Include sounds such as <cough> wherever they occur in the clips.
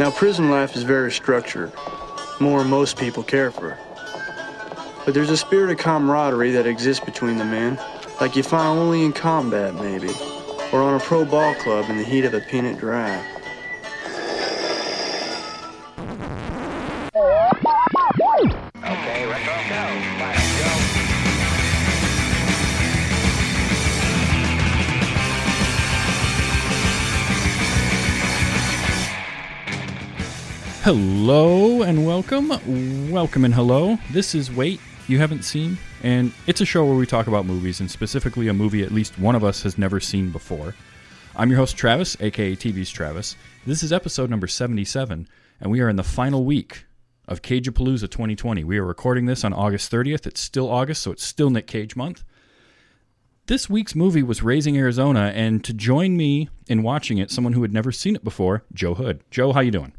Now, prison life is very structured, more most people care for. But there's a spirit of camaraderie that exists between the men, like you find only in combat, maybe, or on a pro ball club in the heat of a pennant drive. Hello and welcome. Welcome and hello. This is Wait You Haven't Seen, and it's a show where we talk about movies, and specifically a movie at least one of us has never seen before. I'm your host, Travis, aka TV's Travis. This is episode number 77, and we are in the final week of Cageapalooza 2020. We are recording this on August 30th. It's still August, so it's still Nick Cage month. This week's movie was Raising Arizona, and to join me in watching it, someone who had never seen it before, Joe Hood. Joe, how you doing?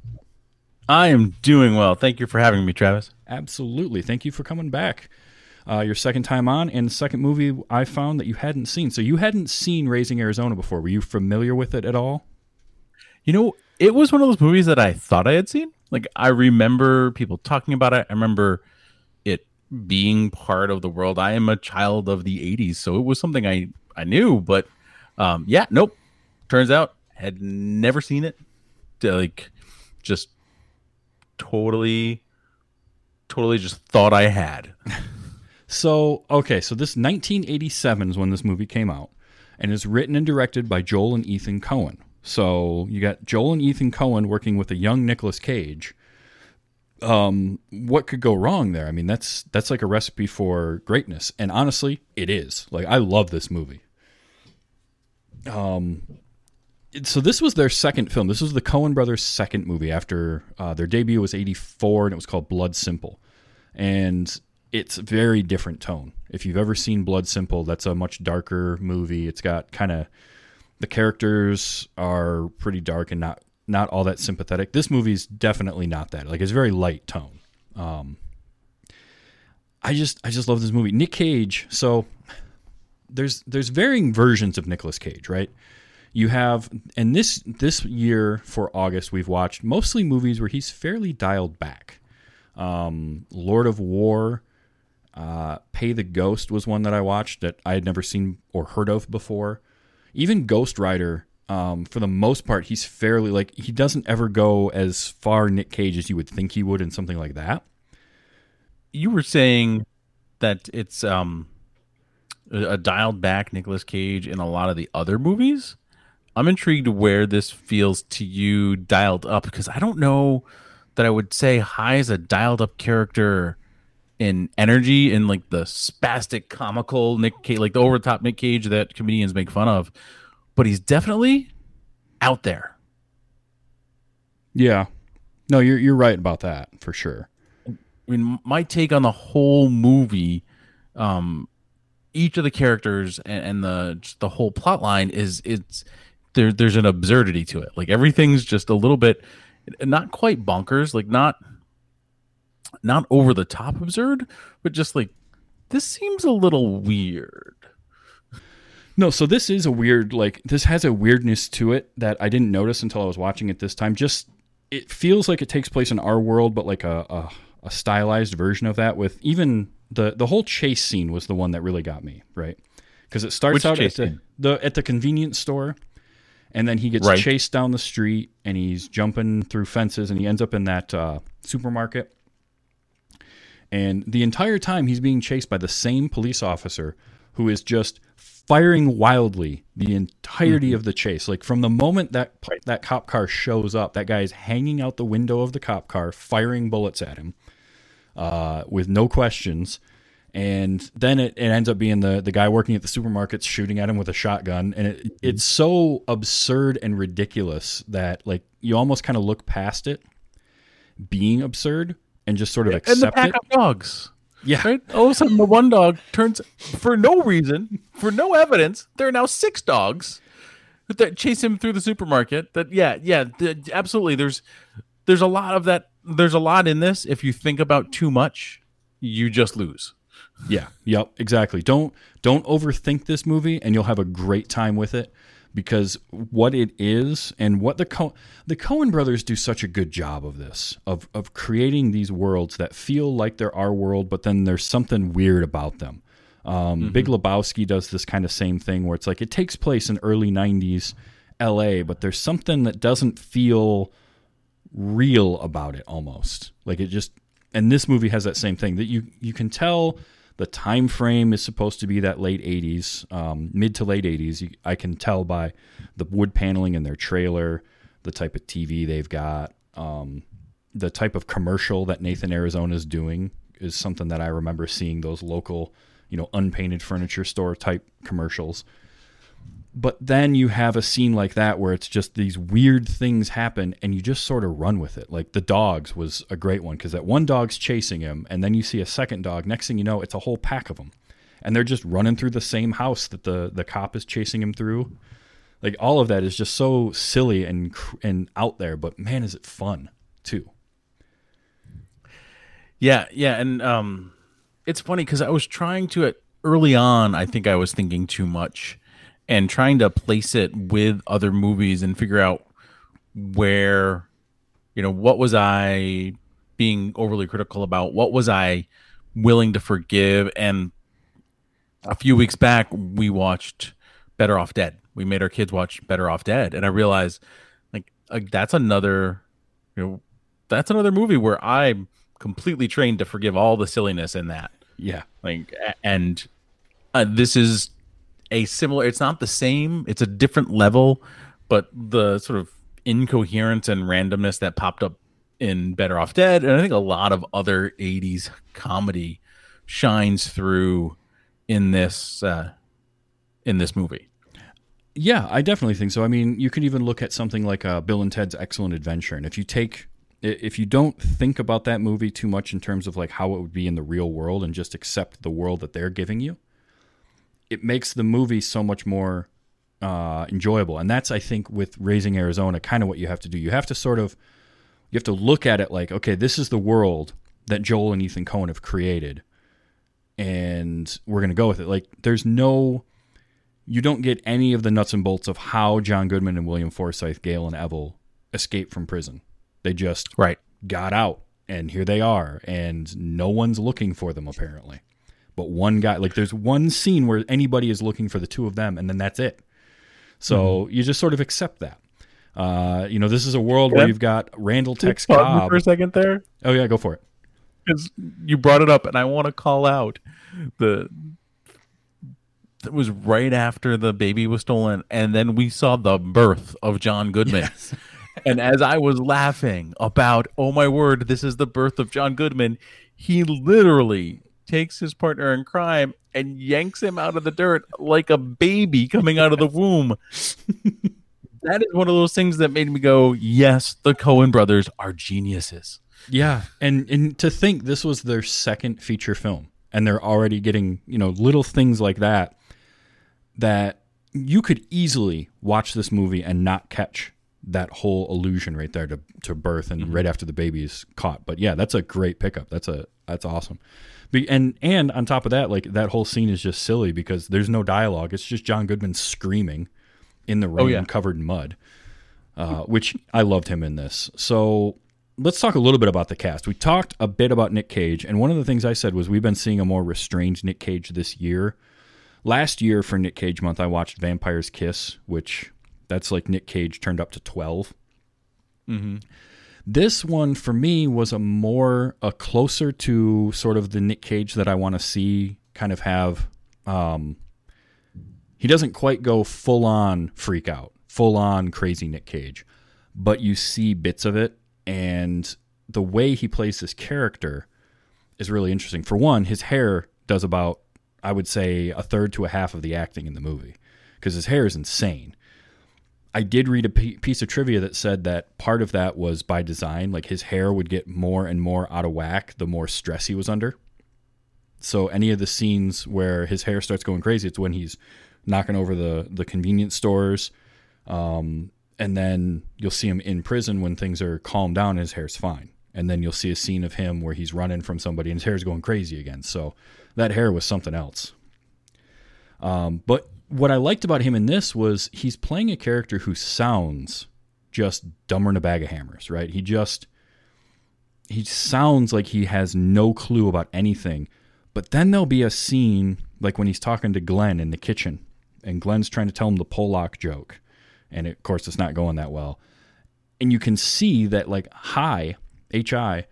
I am doing well. Thank you for having me, Travis. Absolutely. Thank you for coming back. Uh, your second time on, and second movie I found that you hadn't seen. So you hadn't seen Raising Arizona before. Were you familiar with it at all? You know, it was one of those movies that I thought I had seen. Like I remember people talking about it. I remember it being part of the world. I am a child of the 80s, so it was something I I knew, but um yeah, nope. Turns out had never seen it. Like just totally totally just thought I had. <laughs> So, okay, so this 1987 is when this movie came out, and is written and directed by Joel and Ethan Coen. So you got Joel and Ethan Coen working with a young Nicolas Cage. Um, what could go wrong there? I mean, that's that's like a recipe for greatness, and honestly, it is. Like, I love this movie. Um, so this was their second film. This was the Coen brothers' second movie after uh, their debut was '84, and it was called Blood Simple, and it's very different tone. If you've ever seen Blood Simple, that's a much darker movie. It's got kind of the characters are pretty dark and not not all that sympathetic. This movie's definitely not that. Like it's very light tone. Um, I just I just love this movie. Nick Cage. So there's there's varying versions of Nicolas Cage, right? You have and this this year for August we've watched mostly movies where he's fairly dialed back. Um, Lord of War, uh, Pay the Ghost was one that I watched that I had never seen or heard of before. Even Ghost Rider, um, for the most part, he's fairly like he doesn't ever go as far Nick Cage as you would think he would in something like that. You were saying that it's um a dialed back Nicolas Cage in a lot of the other movies. I'm intrigued where this feels to you dialed up because I don't know that I would say Hi is a dialed up character in energy in like the spastic comical Nick Cage, like the over top Nick Cage that comedians make fun of, but he's definitely out there. Yeah, no, you're you're right about that for sure. I mean, my take on the whole movie, um, each of the characters and, and the just the whole plot line is it's there. There's an absurdity to it. Like everything's just a little bit, not quite bonkers, like not not over the top absurd, but just like this seems a little weird. No, so this is a weird like this has a weirdness to it that I didn't notice until I was watching it this time. Just it feels like it takes place in our world, but like a a, a stylized version of that. With even the the whole chase scene was the one that really got me right because it starts Which out at the, the at the convenience store, and then he gets Right. chased down the street and he's jumping through fences and he ends up in that uh, supermarket. And the entire time he's being chased by the same police officer who is just firing wildly the entirety of the chase. Like from the moment that that cop car shows up, that guy is hanging out the window of the cop car, firing bullets at him uh, with no questions. And then it, it ends up being the, the guy working at the supermarket shooting at him with a shotgun. And it, mm-hmm. it's so absurd and ridiculous that like you almost kind of look past it being absurd and just sort of And the accept pack it. of dogs. Yeah. Right? All of a sudden, the one dog turns for no reason, for no evidence. There are now six dogs that chase him through the supermarket. That yeah, yeah, th- absolutely. There's there's a lot of that. There's a lot in this. If you think about too much, you just lose. Yeah. Yep. Exactly. Don't don't overthink this movie, and you'll have a great time with it. because what it is and what the Co- the Coen brothers do such a good job of this of of creating these worlds that feel like they're our world, but then there's something weird about them. Um, Big Lebowski does this kind of same thing where it's like it takes place in early '90s L.A., but there's something that doesn't feel real about it almost like it just and this movie has that same thing that you you can tell the time frame is supposed to be that late 80s um, mid to late 80s you, i can tell by the wood paneling in their trailer the type of tv they've got um, the type of commercial that nathan arizona is doing is something that i remember seeing those local you know unpainted furniture store type commercials but then you have a scene like that where it's just these weird things happen and you just sort of run with it. Like the dogs was a great one because that one dog's chasing him and then you see a second dog. Next thing you know it's a whole pack of them and they're just running through the same house that the the cop is chasing him through. Like all of that is just so silly and and out there but man is it fun too. Yeah, yeah, and um, it's funny because I was trying to early on. I think I was thinking too much, and trying to place it with other movies and figure out where, you know, what was I being overly critical about? What was I willing to forgive? And a few weeks back, we watched Better Off Dead. We made our kids watch Better Off Dead, and I realized, like, uh, that's another, you know, that's another movie where I'm completely trained to forgive all the silliness in that. yeah Like, and uh, this is a similar. It's not the same. It's a different level, but the sort of incoherence and randomness that popped up in Better Off Dead, and I think a lot of other '80s comedy shines through in this uh, in this movie. Yeah, I definitely think so. I mean, you can even look at something like uh, Bill and Ted's Excellent Adventure, and if you take if you don't think about that movie too much in terms of like how it would be in the real world, and just accept the world that they're giving you, it makes the movie so much more uh, enjoyable. And that's, I think, with Raising Arizona, kind of what you have to do. You have to sort of, you have to look at it like, okay, this is the world that Joel and Ethan Coen have created, and we're gonna go with it. Like, there's no you don't get any of the nuts and bolts of how John Goodman and William Forsythe, Gale and Evelle escaped from prison. They just Right. got out and here they are and no one's looking for them apparently. But one guy like there's one scene where anybody is looking for the two of them and then that's it. So you just sort of accept that. Uh, you know, this is a world where you've got Randall Tex Cobb. for a second there. Oh yeah, go for it. because you brought it up, and I want to call out the. It was right after the baby was stolen, and then we saw the birth of John Goodman. <laughs> and as I was laughing about, oh my word, this is the birth of John Goodman, he literally takes his partner in crime and yanks him out of the dirt like a baby coming out of the womb. <laughs> that is one of those things that made me go, yes, the Coen brothers are geniuses. Yeah, and and to think this was their second feature film, and they're already getting you know little things like that that you could easily watch this movie and not catch that whole illusion right there to to birth and mm-hmm. right after the baby is caught. But yeah, that's a great pickup. That's a that's awesome. Be, and and on top of that, like that whole scene is just silly because there's no dialogue. It's just John Goodman screaming in the rain, yeah. covered in mud, uh, which I loved him in this. So let's talk a little bit about the cast. We talked a bit about Nick Cage, and one of the things I said was we've been seeing a more restrained Nick Cage this year. Last year for Nick Cage month, I watched Vampire's Kiss, which that's like Nick Cage turned up to 12. This one for me was a more a closer to sort of the Nick Cage that I want to see kind of have um he doesn't quite go full on freak out, full on crazy Nick Cage, but you see bits of it and the way he plays this character is really interesting. For one, his hair does about I would say a third to a half of the acting in the movie because his hair is insane. I did read a piece of trivia that said that part of that was by design. Like his hair would get more and more out of whack the more stress he was under. So any of the scenes where his hair starts going crazy, it's when he's knocking over the the convenience stores, um, and then you'll see him in prison when things are calmed down his hair's fine. And then you'll see a scene of him where he's running from somebody and his hair's going crazy again. So that hair was something else. Um, but what I liked about him in this was he's playing a character who sounds just dumber than a bag of hammers, right? He just he sounds like he has no clue about anything. But then there'll be a scene like when he's talking to Glenn in the kitchen, and Glenn's trying to tell him the Pollock joke, and it, of course it's not going that well. And you can see that like Hi Hi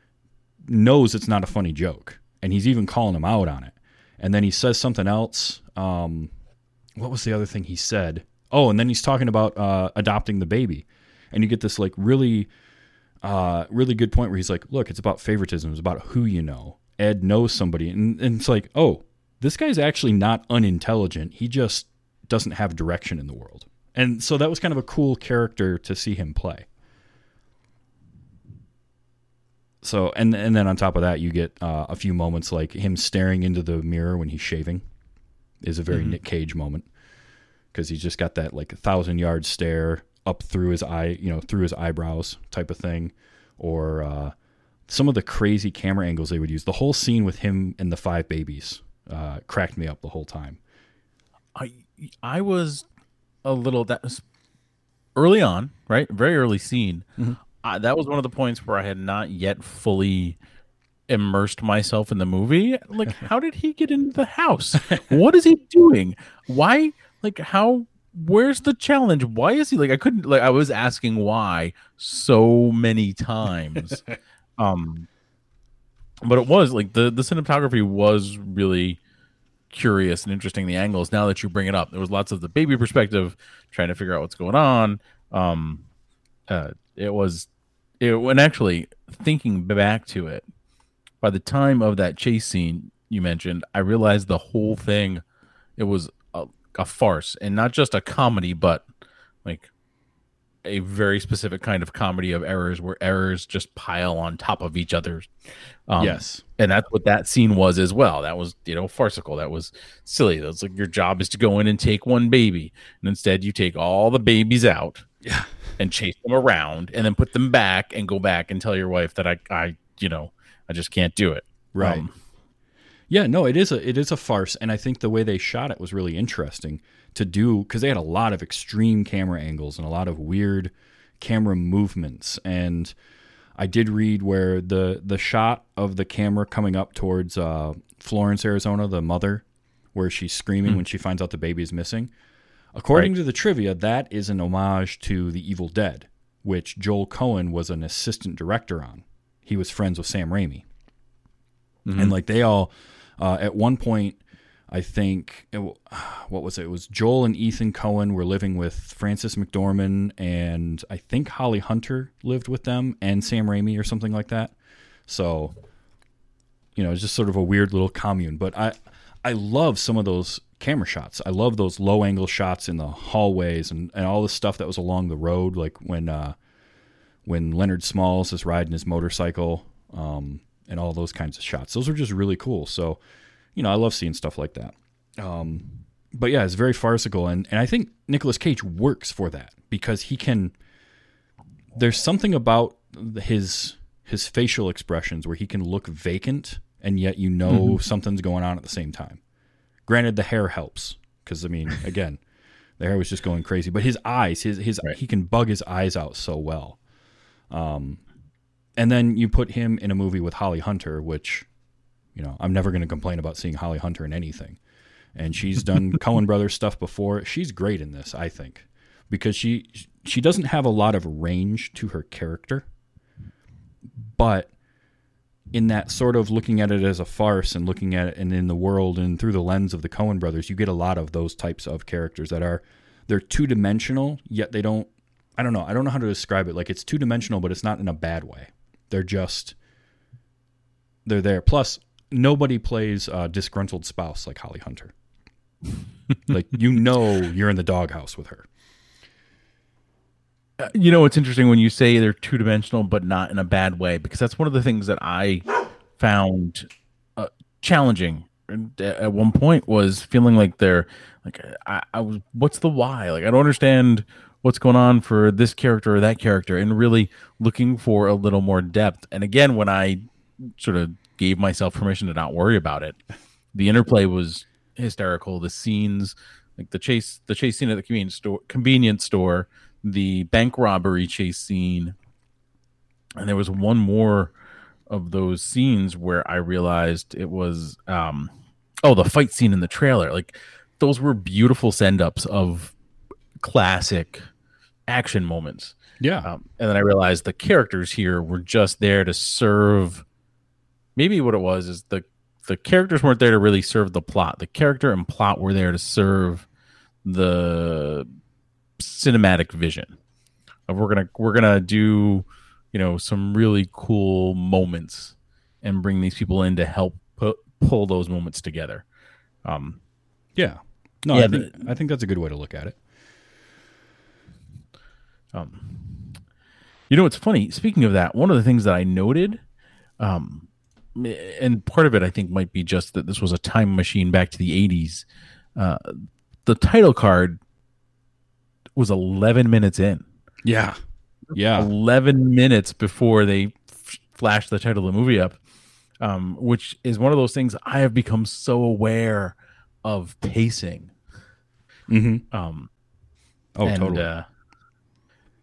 knows it's not a funny joke, and he's even calling him out on it. And then he says something else. Um, what was the other thing he said? Oh, and then he's talking about uh, adopting the baby, and you get this like really, uh, really good point where he's like, "Look, it's about favoritism. It's about who you know." Ed knows somebody, and, and it's like, "Oh, this guy's actually not unintelligent. He just doesn't have direction in the world." And so that was kind of a cool character to see him play. So and and then on top of that, you get uh, a few moments like him staring into the mirror when he's shaving, is a very Nick Cage moment because he's just got that like a thousand yard stare up through his eye, you know, through his eyebrows type of thing, or uh, some of the crazy camera angles they would use. The whole scene with him and the five babies uh, cracked me up the whole time. I I was a little that was early on, right? Very early scene. Uh, that was one of the points where I had not yet fully immersed myself in the movie. Like, <laughs> how did he get into the house? what is he doing? Why? Like, how? Where's the challenge? Why is he like? I couldn't like. I was asking why so many times. <laughs> um, but it was like the the cinematography was really curious and interesting the angles now that you bring it up there was lots of the baby perspective trying to figure out what's going on um uh it was it when actually thinking back to it by the time of that chase scene you mentioned i realized the whole thing it was a, a farce and not just a comedy but like a very specific kind of comedy of errors where errors just pile on top of each other um, yes, and that's what that scene was as well. That was, you know, farcical. That was silly. That's like your job is to go in and take one baby, and instead you take all the babies out, Yeah. and chase them around, and then put them back, and go back and tell your wife that I, I, you know, I just can't do it. Right. Um, Yeah, no, it is a it is a farce, and I think the way they shot it was really interesting to do because they had a lot of extreme camera angles and a lot of weird camera movements. And I did read where the the shot of the camera coming up towards uh, Florence, Arizona, the mother, where she's screaming when she finds out the baby is missing. According Right. to the trivia, that is an homage to The Evil Dead, which Joel Coen was an assistant director on. He was friends with Sam Raimi. And like they all uh, at one point i think it, <sighs> what was it? It was joel and ethan coen were living with frances mcdormand and i think holly hunter lived with them and sam raimi or something like that. So you know it's just sort of a weird little commune. But i i love some of those camera shots. I love those low angle shots in the hallways and, and all the stuff that was along the road like when uh when leonard smalls is riding his motorcycle um and all those kinds of shots. Those are just really cool. So, you know, I love seeing stuff like that. Um, but yeah, it's very farcical, and and I think Nicolas Cage works for that because he can. There's something about his his facial expressions where he can look vacant and yet you know something's going on at the same time. Granted, the hair helps because I mean, <laughs> again, the hair was just going crazy, but his eyes, his his Right. he can bug his eyes out so well. Um, and then you put him in a movie with Holly Hunter, which, you know, I'm never going to complain about seeing Holly Hunter in anything. And she's <laughs> done Coen Brothers stuff before. She's great in this, I think, because she she doesn't have a lot of range to her character, but in that sort of looking at it as a farce and looking at it and in the world and through the lens of the Coen brothers, you get a lot of those types of characters that are they're two dimensional, yet they don't I don't know, I don't know how to describe it. Like it's two dimensional, but it's not in a bad way. They're just they're there. Plus, nobody plays a disgruntled spouse like Holly Hunter. <laughs> like you know you're in the doghouse with her. you know it's interesting when you say they're two dimensional but not in a bad way because that's one of the things that i found uh, challenging at at one point was feeling like they're like I, I was what's the why like i don't understand what's going on for this character or that character and really looking for a little more depth. And again when i sort of gave myself permission to not worry about it the interplay was hysterical. The scenes like the chase the chase scene at the convenience store convenience store, the bank robbery chase scene, and there was one more of those scenes where I realized it was um oh the fight scene in the trailer. Like those were beautiful send ups of classic action moments Yeah. um, and then I realized the characters here were just there to serve. Maybe what it was is the the characters weren't there to really serve the plot. The character and plot were there to serve the cinematic vision of we're gonna we're gonna do you know some really cool moments and bring these people in to help pu- pull those moments together. Um, yeah. No, Yeah, I think I think that's a good way to look at it. Um, you know, it's funny. Speaking of that, one of the things that I noted, um, and part of it I think might be just that this was a time machine back to the '80s. Uh, the title card was 11 minutes in. Yeah. Yeah. 11 minutes before they f- flashed the title of the movie up, um, which is one of those things I have become so aware of pacing. Mm-hmm. Um, Oh, and, totally. Uh,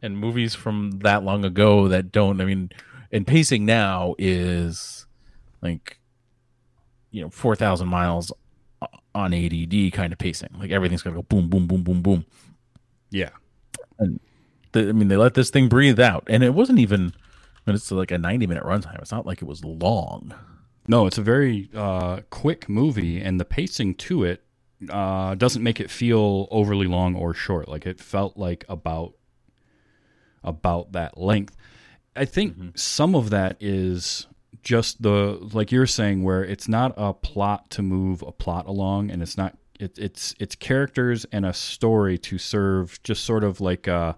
and movies from that long ago that don't. I mean, and pacing now is like you know four thousand miles on ADD kind of pacing. Like everything's gonna go boom, boom, boom, boom, boom. yeah. The, I mean, they let this thing breathe out, and it wasn't even. I mean, it's like a ninety-minute runtime. It's not like it was long. No, it's a very uh, quick movie, and the pacing to it uh, doesn't make it feel overly long or short. Like it felt like about about that length. I think mm-hmm. some of that is just the like you're saying, where it's not a plot to move a plot along, and it's not it, it's it's characters and a story to serve just sort of like a,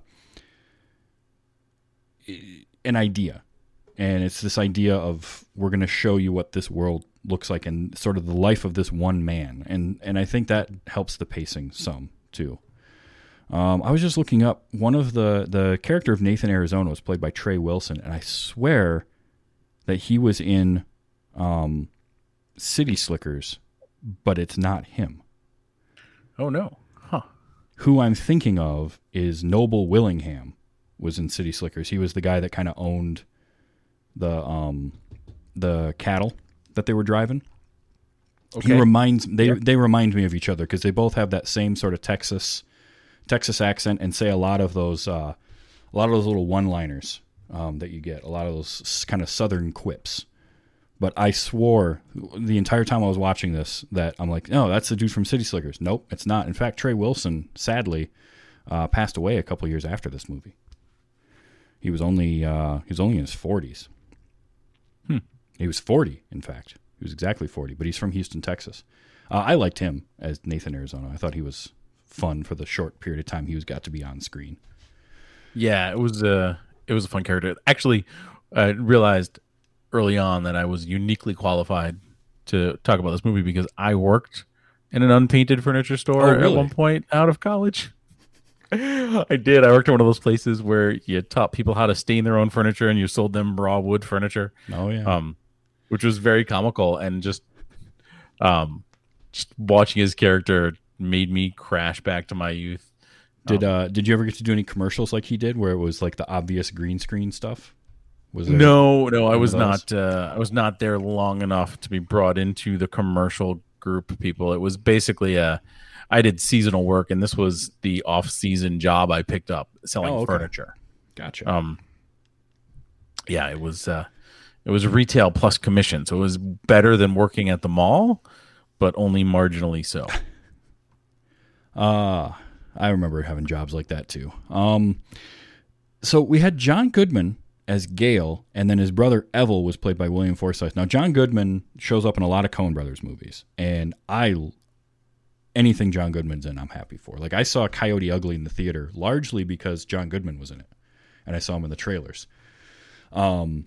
an idea and it's this idea of we're going to show you what this world looks like and sort of the life of this one man and and I think that helps the pacing some too. Um, I was just looking up one of the the character of Nathan Arizona was played by Trey Wilson and I swear that he was in um, City Slickers, but it's not him. Oh no, huh? Who I'm thinking of is Noble Willingham was in City Slickers. He was the guy that kind of owned the um the cattle that they were driving. He reminds they they remind me of each other because they both have that same sort of Texas Texas accent and say a lot of those uh, a lot of those little one liners um, that you get a lot of those kind of southern quips. But I swore the entire time I was watching this that I'm like, no, that's the dude from City Slickers. Nope, it's not. In fact, Trey Wilson sadly uh, passed away a couple years after this movie. He was only uh, he was only in his 40s. He was 40, in fact. He was exactly 40, but he's from Houston, Texas. Uh, I liked him as Nathan Arizona. I thought he was fun for the short period of time he was got to be on screen. Yeah, it was a it was a fun character. Actually, I realized early on that I was uniquely qualified to talk about this movie because I worked in an unpainted furniture store Oh, at one point out of college. <laughs> I did. I worked in one of those places where you taught people how to stain their own furniture and you sold them raw wood furniture. Oh yeah. Um, which was very comical and just um just watching his character made me crash back to my youth. did uh did you ever get to do any commercials like he did where it was like the obvious green screen stuff? Was there No, no, I was not. Uh, I was not there long enough to be brought into the commercial group of people. It was basically a. I did seasonal work, and this was the off-season job I picked up selling Oh, okay. furniture. Gotcha. Um, yeah, it was. Uh, it was retail plus commission, so it was better than working at the mall, but only marginally so. <laughs> Uh, I remember having jobs like that too. Um, so we had John Goodman as Gale, and then his brother Evelle was played by William Forsythe. Now, John Goodman shows up in a lot of Coen Brothers movies, and I anything John Goodman's in, I'm happy for. Like I saw Coyote Ugly in the theater largely because John Goodman was in it, and I saw him in the trailers. Um,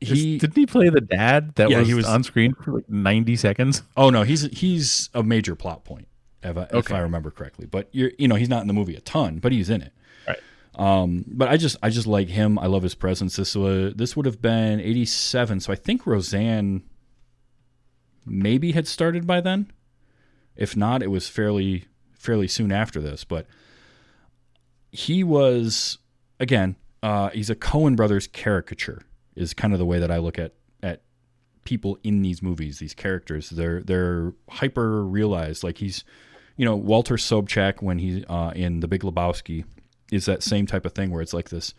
he didn't he play the dad that Yeah, was, he was- on screen for like ninety seconds? Oh no, he's he's a major plot point, if I, if I remember correctly. But you're you know he's not in the movie a ton, but he's in it. Right. Um, but I just I just like him. I love his presence. This was this would have been '87, so I think Roseanne maybe had started by then. If not, it was fairly fairly soon after this, but he was again, uh, he's a Coen brothers caricature is kind of the way that I look at at people in these movies, these characters. They're they're hyper realized. Like he's, you know, Walter Sobchak when he's uh, in The Big Lebowski is that same type of thing where it's like this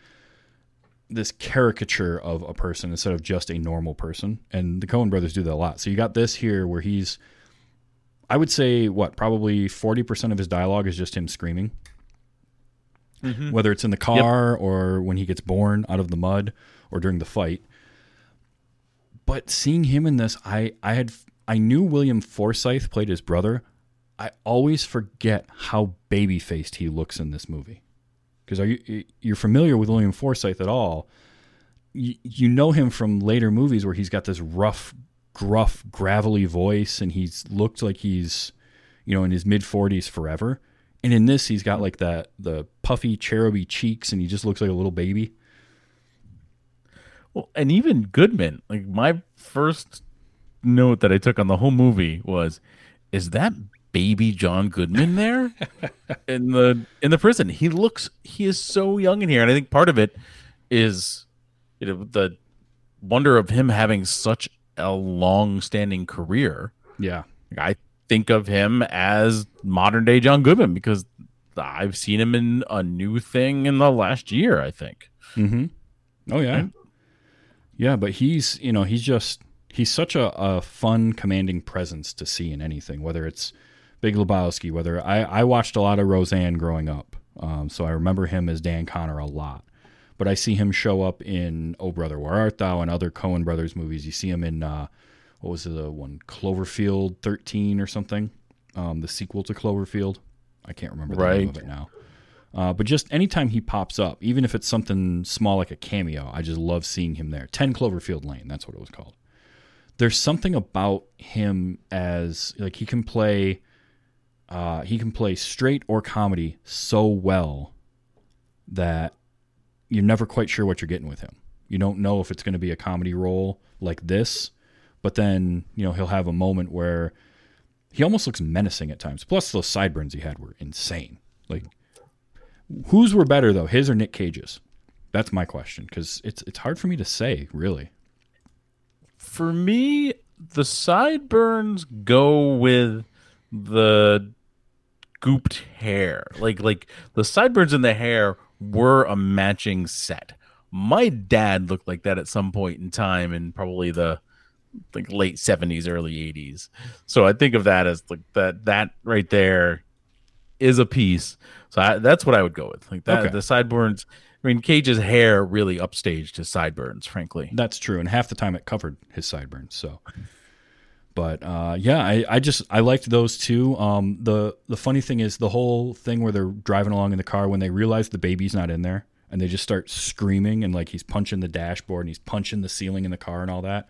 this caricature of a person instead of just a normal person. And the Coen brothers do that a lot. So you got this here where he's I would say what, probably 40% of his dialogue is just him screaming. Whether it's in the car or when he gets born out of the mud or during the fight. But seeing him in this, I I had I knew William Forsythe played his brother. I always forget how baby faced he looks in this movie. Because are you you're familiar with William Forsythe at all? You, you know him from later movies where he's got this rough, gruff, gravelly voice, and he's looked like he's, you know, in his mid forties forever. And in this, he's got like that the puffy cheruby cheeks, and he just looks like a little baby. Well, and even Goodman, like my first note that I took on the whole movie was, is that baby John Goodman there <laughs> in the in the prison? He looks he is so young in here, and I think part of it is you know the wonder of him having such a long-standing career. Yeah, I think of him as modern day John Goodman because I've seen him in a new thing in the last year. I think. Mm-hmm. Oh yeah, Right? yeah. But he's you know he's just he's such a, a fun, commanding presence to see in anything. Whether it's Big Lebowski, whether I I watched a lot of Roseanne growing up, um, so I remember him as Dan Connor a lot. But I see him show up in Oh Brother Where Art Thou and other Coen Brothers movies. You see him in uh, what was the one Cloverfield 13 or something, um, the sequel to Cloverfield. I can't remember the name of it now. Uh, but just anytime he pops up, even if it's something small like a cameo, I just love seeing him there. 10 Cloverfield Lane, that's what it was called. There's something about him as like he can play uh, he can play straight or comedy so well that you're never quite sure what you're getting with him. You don't know if it's going to be a comedy role like this, but then, you know, he'll have a moment where he almost looks menacing at times. Plus those sideburns he had were insane. Like Whose were better though, his or Nick Cage's? That's my question because it's it's hard for me to say really. For me, the sideburns go with the gooped hair. Like like the sideburns and the hair were a matching set. My dad looked like that at some point in time in probably the like late 70s early 80s. So I think of that as like that that right there is a piece. So I, that's what I would go with. Like that Okay. the sideburns I mean Cage's hair really upstaged his sideburns, frankly. That's true, and half the time it covered his sideburns. So, but uh, yeah, I, I just I liked those two. Um, the the funny thing is the whole thing where they're driving along in the car when they realize the baby's not in there and they just start screaming and like he's punching the dashboard and he's punching the ceiling in the car and all that.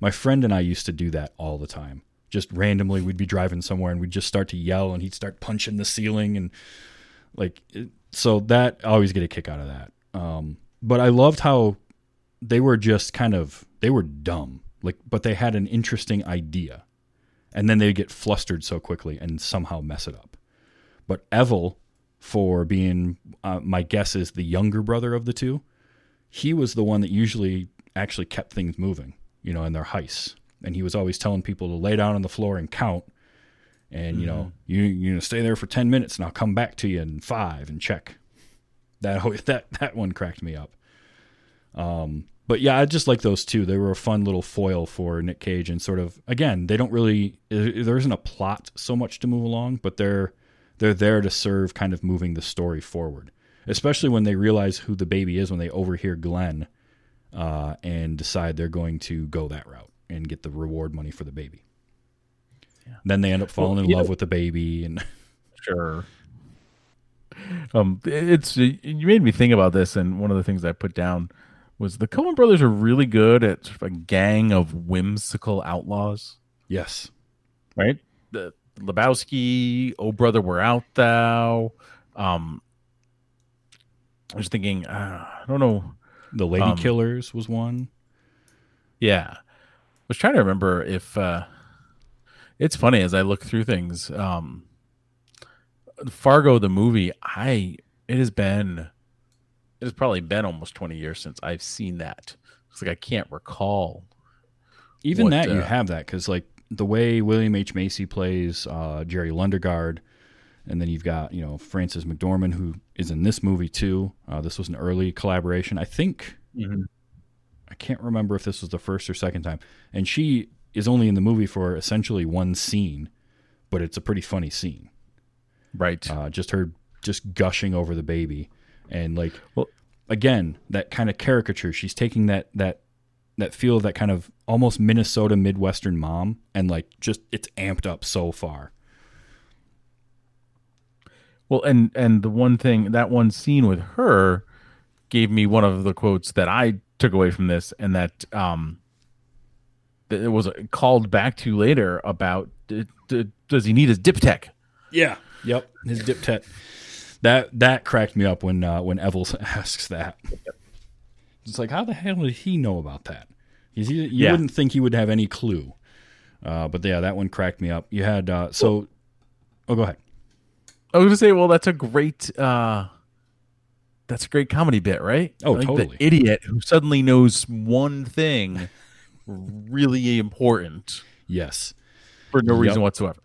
My friend and I used to do that all the time. Just randomly, we'd be driving somewhere and we'd just start to yell and he'd start punching the ceiling and like it, so that I always get a kick out of that. Um, but I loved how they were just kind of they were dumb like but they had an interesting idea. And then they get flustered so quickly and somehow mess it up. But Evelle for being uh, my guess is the younger brother of the two he was the one that usually actually kept things moving you know in their heists. And he was always telling people to lay down on the floor and count. And you know you you know stay there for 10 minutes and I'll come back to you in 5 and check. That <laughs> that that one cracked me up. Um, but yeah, I just like those two. They were a fun little foil for Nick Cage, and sort of again, they don't really there isn't a plot so much to move along, but they're they're there to serve kind of moving the story forward. Especially when they realize who the baby is when they overhear Glenn uh, and decide they're going to go that route and get the reward money for the baby. Then they end up falling Well, in yeah. love with the baby, and <laughs> Sure. Um, it's you made me think about this, and one of the things I put down was the Coen Brothers are really good at sort of a gang of whimsical outlaws, yes, right? The Lebowski, Oh Brother, Where Art Thou? Um, I was thinking, uh, I don't know. the Lady Um, Killers was one. Yeah. I was trying to remember if uh it's funny as I look through things. Um Fargo the movie, I it has been it has probably been almost 20 years since I've seen that. It's like I can't recall. Even What, that you uh, have that because like the way William H Macy plays uh, Jerry Lundegaard, and then you've got you know Frances McDormand who is in this movie too. Uh, this was an early collaboration, I think. I can't remember if this was the first or second time, and she is only in the movie for essentially one scene, but it's a pretty funny scene. Right. uh, just her just gushing over the baby and like Well- again that kind of caricature she's taking that that that feel of that kind of almost minnesota midwestern mom and like just it's amped up so far. Well, and and the one thing that one scene with her gave me one of the quotes that I took away from this, and that um, that it was called back to later about d- d- does he need his dip diptech? yeah. Yep. His dip tet that that cracked me up when uh, when Evels <laughs> asks that it's like how the hell did he know about that? he, you Yeah. wouldn't think he would have any clue uh, but yeah that one cracked me up you had uh, so oh go ahead I was gonna say, well, that's a great uh, that's a great comedy bit, right? Oh, like totally. The idiot who suddenly knows one thing <laughs> really important yes for no Yep. reason whatsoever.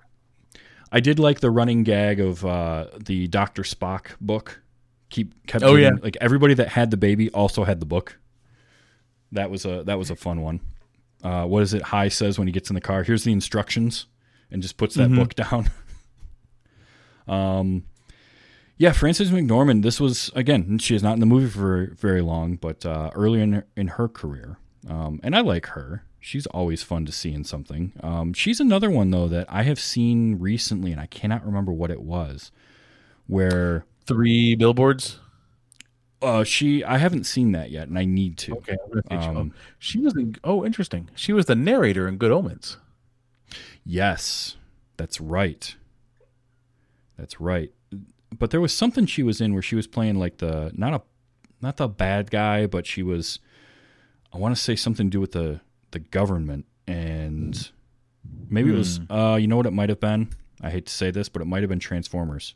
I did like the running gag of uh, the Doctor Spock book. Keep kept. Oh, giving- yeah. like everybody that had the baby also had the book. That was a that was a fun one. Uh, what is it? Hi says when he gets in the car. Here's the instructions, and just puts that book <laughs> down. um, yeah, Frances McDormand. This was again. She is not in the movie for very long, but uh, early in her, in her career, um, and I like her. She's always fun to see in something. Um, she's another one though that I have seen recently, and I cannot remember what it was. Where Three billboards. uh, she, I haven't seen that yet, and I need to. Okay, Um, she was in. Oh, interesting. She was the narrator in Good Omens. Yes, that's right. That's right. But there was something she was in where she was playing like the not a not the bad guy, but she was I want to say something to do with the the government and maybe it was uh you know what it might have been? I hate to say this, but it might have been Transformers.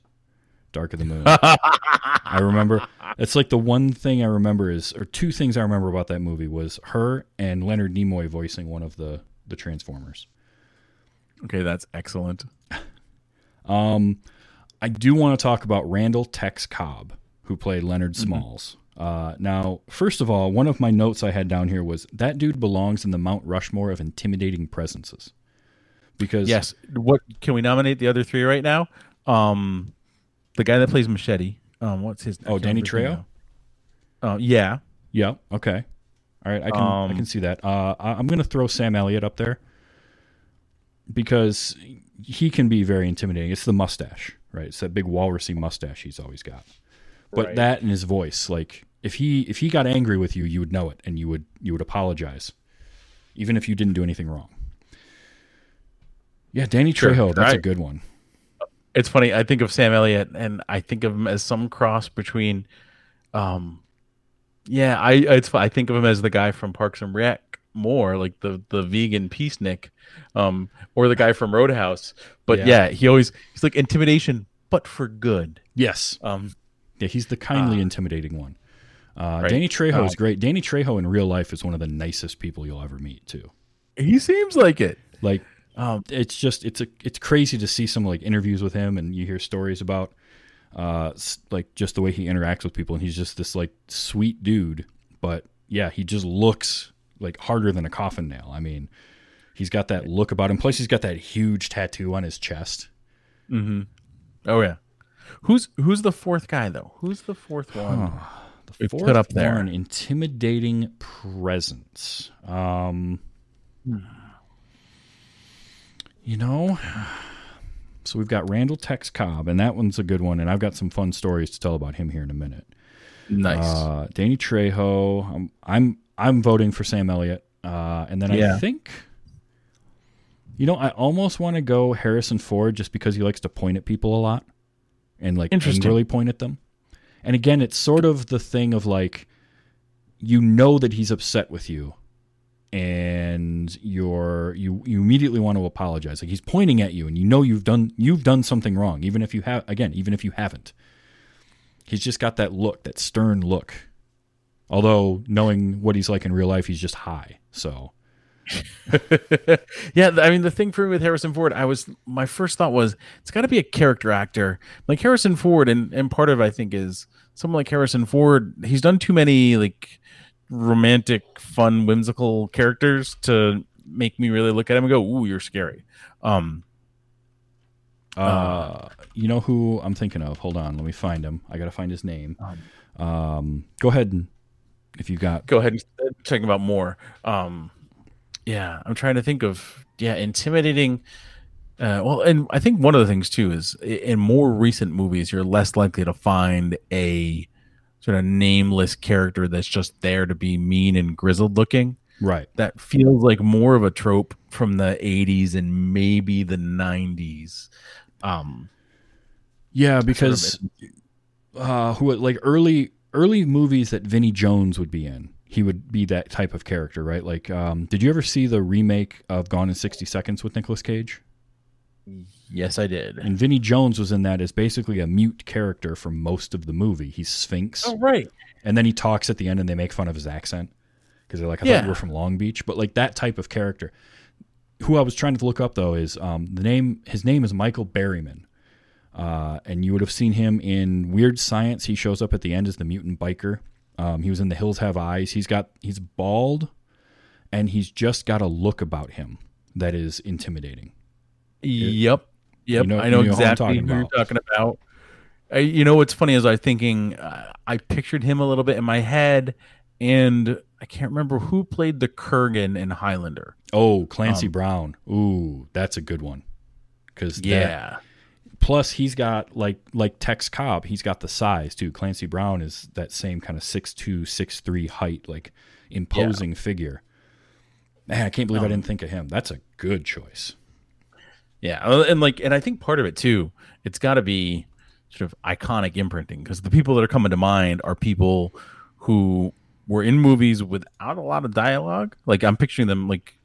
Dark of the Moon. <laughs> I remember it's like the one thing I remember is or two things I remember about that movie was her and Leonard Nimoy voicing one of the the Transformers. Okay, that's excellent. <laughs> Um, I do want to talk about Randall Tex Cobb, who played Leonard Smalls. Uh, now, first of all, one of my notes I had down here was that dude belongs in the Mount Rushmore of intimidating presences. Because Yes. What can we nominate the other three right now? Um, the guy that plays Machete. Um, what's his? I Oh, Danny remember his name Trejo? Uh, yeah. yeah, okay, all right, I can I Um, can see that. Uh, I- I'm going to throw Sam Elliott up there because he can be very intimidating. It's the mustache, right? It's that big walrusy mustache he's always got. But Right. that and his voice, like if he if he got angry with you, you would know it, and you would you would apologize, even if you didn't do anything wrong. Yeah, Danny Sure, Trejo, that's a good one. It's funny. I think of Sam Elliott, and I think of him as some cross between, um, yeah. I it's I think of him as the guy from Parks and Rec more, like the the vegan peacenik, um, or the guy from Roadhouse. But Yeah. yeah, he always he's like intimidation, but for good. Yes, Um, yeah, he's the kindly intimidating one. Uh, Right. Danny Trejo is Um, great. Danny Trejo in real life is one of the nicest people you'll ever meet too. he seems like it. Like Um, it's just it's a it's crazy to see some like interviews with him and you hear stories about uh like just the way he interacts with people and he's just this like sweet dude but yeah he just looks like harder than a coffin nail i mean he's got that look about him plus he's got that huge tattoo on his chest Mm-hmm. oh yeah. Who's who's the fourth guy though? Who's the fourth one? the We've fourth put up there. one intimidating presence um you know so we've got randall tex cobb and that one's a good one and i've got some fun stories to tell about him here in a minute Nice. uh, Danny Trejo. I'm I'm I'm voting for Sam Elliott, uh, and then I think, you know, I almost want to go Harrison Ford just because he likes to point at people a lot, and like angrily point at them. And again, it's sort of the thing of like, you know that he's upset with you, and you're you you immediately want to apologize. Like he's pointing at you, and you know you've done you've done something wrong, even if you have again, even if you haven't. He's just got that look, that stern look. Although knowing what he's like in real life, he's just high. So <laughs> yeah, I mean the thing for me with Harrison Ford, I was my first thought was it's got to be a character actor like Harrison Ford, and and part of it, I think is someone like Harrison Ford. He's done too many like romantic, fun, whimsical characters to make me really look at him and go, "Ooh, you're scary." Um, uh, you know who I'm thinking of? Hold on, let me find him. I got to find his name. Um, go ahead and if you got go ahead and talking about more. Um, yeah, I'm trying to think of yeah, intimidating. Uh, well, and I think one of the things too is in more recent movies, you're less likely to find a sort of nameless character that's just there to be mean and grizzled looking. right. That feels like more of a trope from the 80s and maybe the 90s. Um, Yeah, because uh, who like early early movies that Vinnie Jones would be in, he would be that type of character, right? Like, um, did you ever see the remake of Gone in sixty seconds with Nicolas Cage? yes, I did. And Vinnie Jones was in that as basically a mute character for most of the movie. He's Sphinx, Oh, right. and then he talks at the end, and they make fun of his accent because they're like, "I thought Yeah. you were from Long Beach," but like that type of character. Who I was trying to look up though is um, the name. His name is Michael Berryman. Uh, and you would have seen him in Weird Science. He shows up at the end as the mutant biker. Um, he was in The Hills Have Eyes. He's got he's bald, and he's just got a look about him that is intimidating. Yep. Yep. You know- I know you know who I'm exactly talking who you're talking about. I, you know what's funny is I was thinking uh, I pictured him a little bit in my head, and I can't remember who played the Kurgan in Highlander. Oh, Clancy Um, Brown. Ooh, that's a good one. Because Yeah. Plus he's got like like Tex Cobb. He's got the size too. Clancy Brown is that same kind of six two, six three height, like imposing figure. Man, I can't believe I Um, didn't think of him. That's a good choice. Yeah, and like, and I think part of it too, it's got to be sort of iconic imprinting because the people that are coming to mind are people who were in movies without a lot of dialogue. Like I'm picturing them like,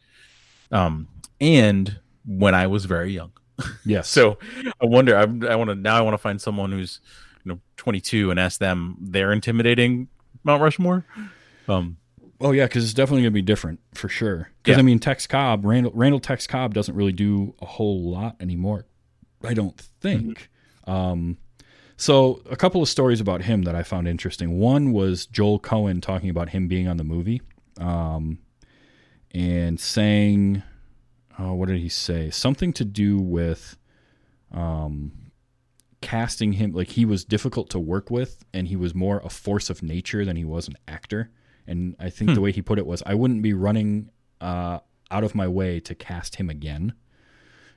um, and when I was very young. <laughs> Yes. So I wonder. I, I want to now. I want to find someone who's you know 22 and ask them their intimidating Mount Rushmore. Um, Oh yeah, because it's definitely gonna be different for sure. Because Yeah. I mean, Tex Cobb, Randall, Randall Tex Cobb doesn't really do a whole lot anymore. I don't think. Um, so a couple of stories about him that I found interesting. One was Joel Coen talking about him being on the movie, um, and saying, oh, what did he say? Something to do with, um, casting him like he was difficult to work with, and he was more a force of nature than he was an actor. And I think the way he put it was, I wouldn't be running uh, out of my way to cast him again.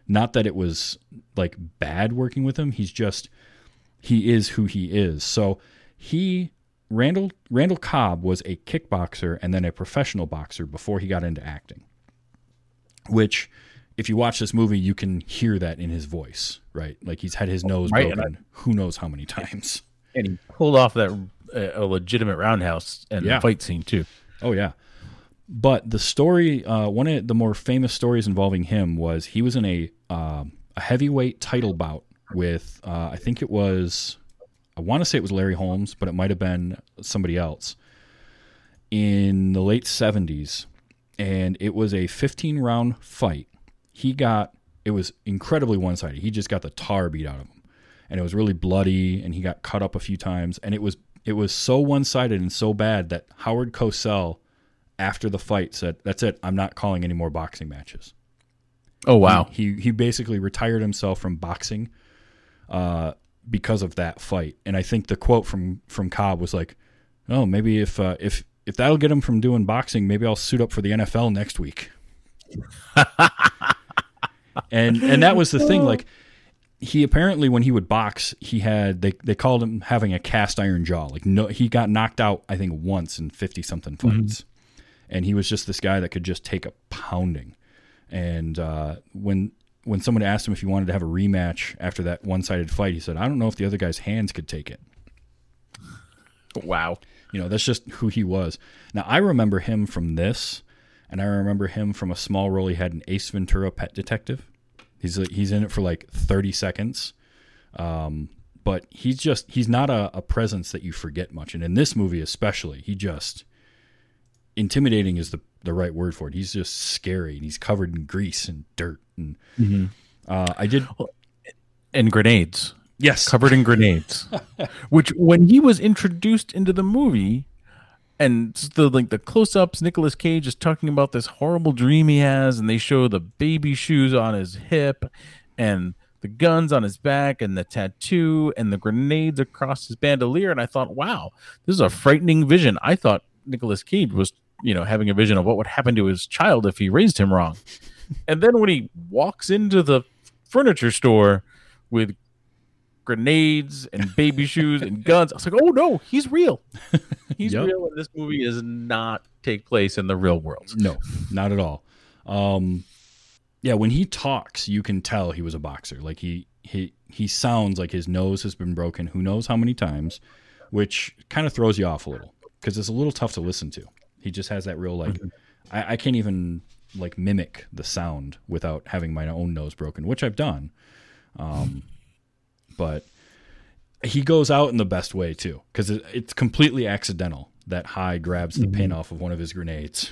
Not that it was like bad working with him. He's just he is who he is. So he Randall Randall Cobb was a kickboxer and then a professional boxer before he got into acting. Which if you watch this movie you can hear that in his voice, right? Like he's had his nose Right, broken who knows how many times. and he pulled off that uh, a legitimate roundhouse and Yeah. fight scene too. Oh yeah. But the story, uh, one of the more famous stories involving him was he was in a um a heavyweight title bout with uh, I think it was I want to say it was Larry Holmes, but it might have been somebody else in the late seventies, and it was a fifteen round fight. He got it was incredibly one sided. He just got the tar beat out of him, and it was really bloody, and he got cut up a few times, and it was it was so one sided and so bad that Howard Cosell after the fight said, "That's it. I'm not calling any more boxing matches." Oh wow. He he basically retired himself from boxing uh, because of that fight. And I think the quote from from Cobb was like, "Oh, maybe if uh, if if that'll get him from doing boxing, maybe I'll suit up for the NFL next week." <laughs> and and that was the thing. Like he apparently when he would box, he had they they called him having a cast iron jaw. Like no, he got knocked out I think once in fifty something fights, and he was just this guy that could just take a pounding. And uh, when when someone asked him if he wanted to have a rematch after that one sided fight, he said, "I don't know if the other guy's hands could take it." Wow. You know, that's just who he was. Now I remember him from this, and I remember him from a small role he had in Ace Ventura: Pet Detective. He's he's in it for like 30 seconds, um, but he's just he's not a, a presence that you forget much. And in this movie especially, he just intimidating is the the right word for it. He's just scary, and he's covered in grease and dirt. And uh, I did And grenades. Yes, covered in grenades. <laughs> Which, when he was introduced into the movie, and the like the close-ups, Nicolas Cage is talking about this horrible dream he has, and they show the baby shoes on his hip, and the guns on his back, and the tattoo, and the grenades across his bandolier. And I thought, wow, this is a frightening vision. I thought Nicolas Cage was, you know, having a vision of what would happen to his child if he raised him wrong. <laughs> and then when he walks into the furniture store with grenades and baby shoes and guns. I was like, oh no, he's real. <laughs> He's Yep. real, and this movie does not take place in the real world. No, not at all. Um, yeah, when he talks, you can tell he was a boxer. Like he he he sounds like his nose has been broken. Who knows how many times? Which kind of throws you off a little because it's a little tough to listen to. He just has that real like I, I can't even like mimic the sound without having my own nose broken, which I've done. Um, but he goes out in the best way too because it, it's completely accidental that Hi grabs the pin off of one of his grenades.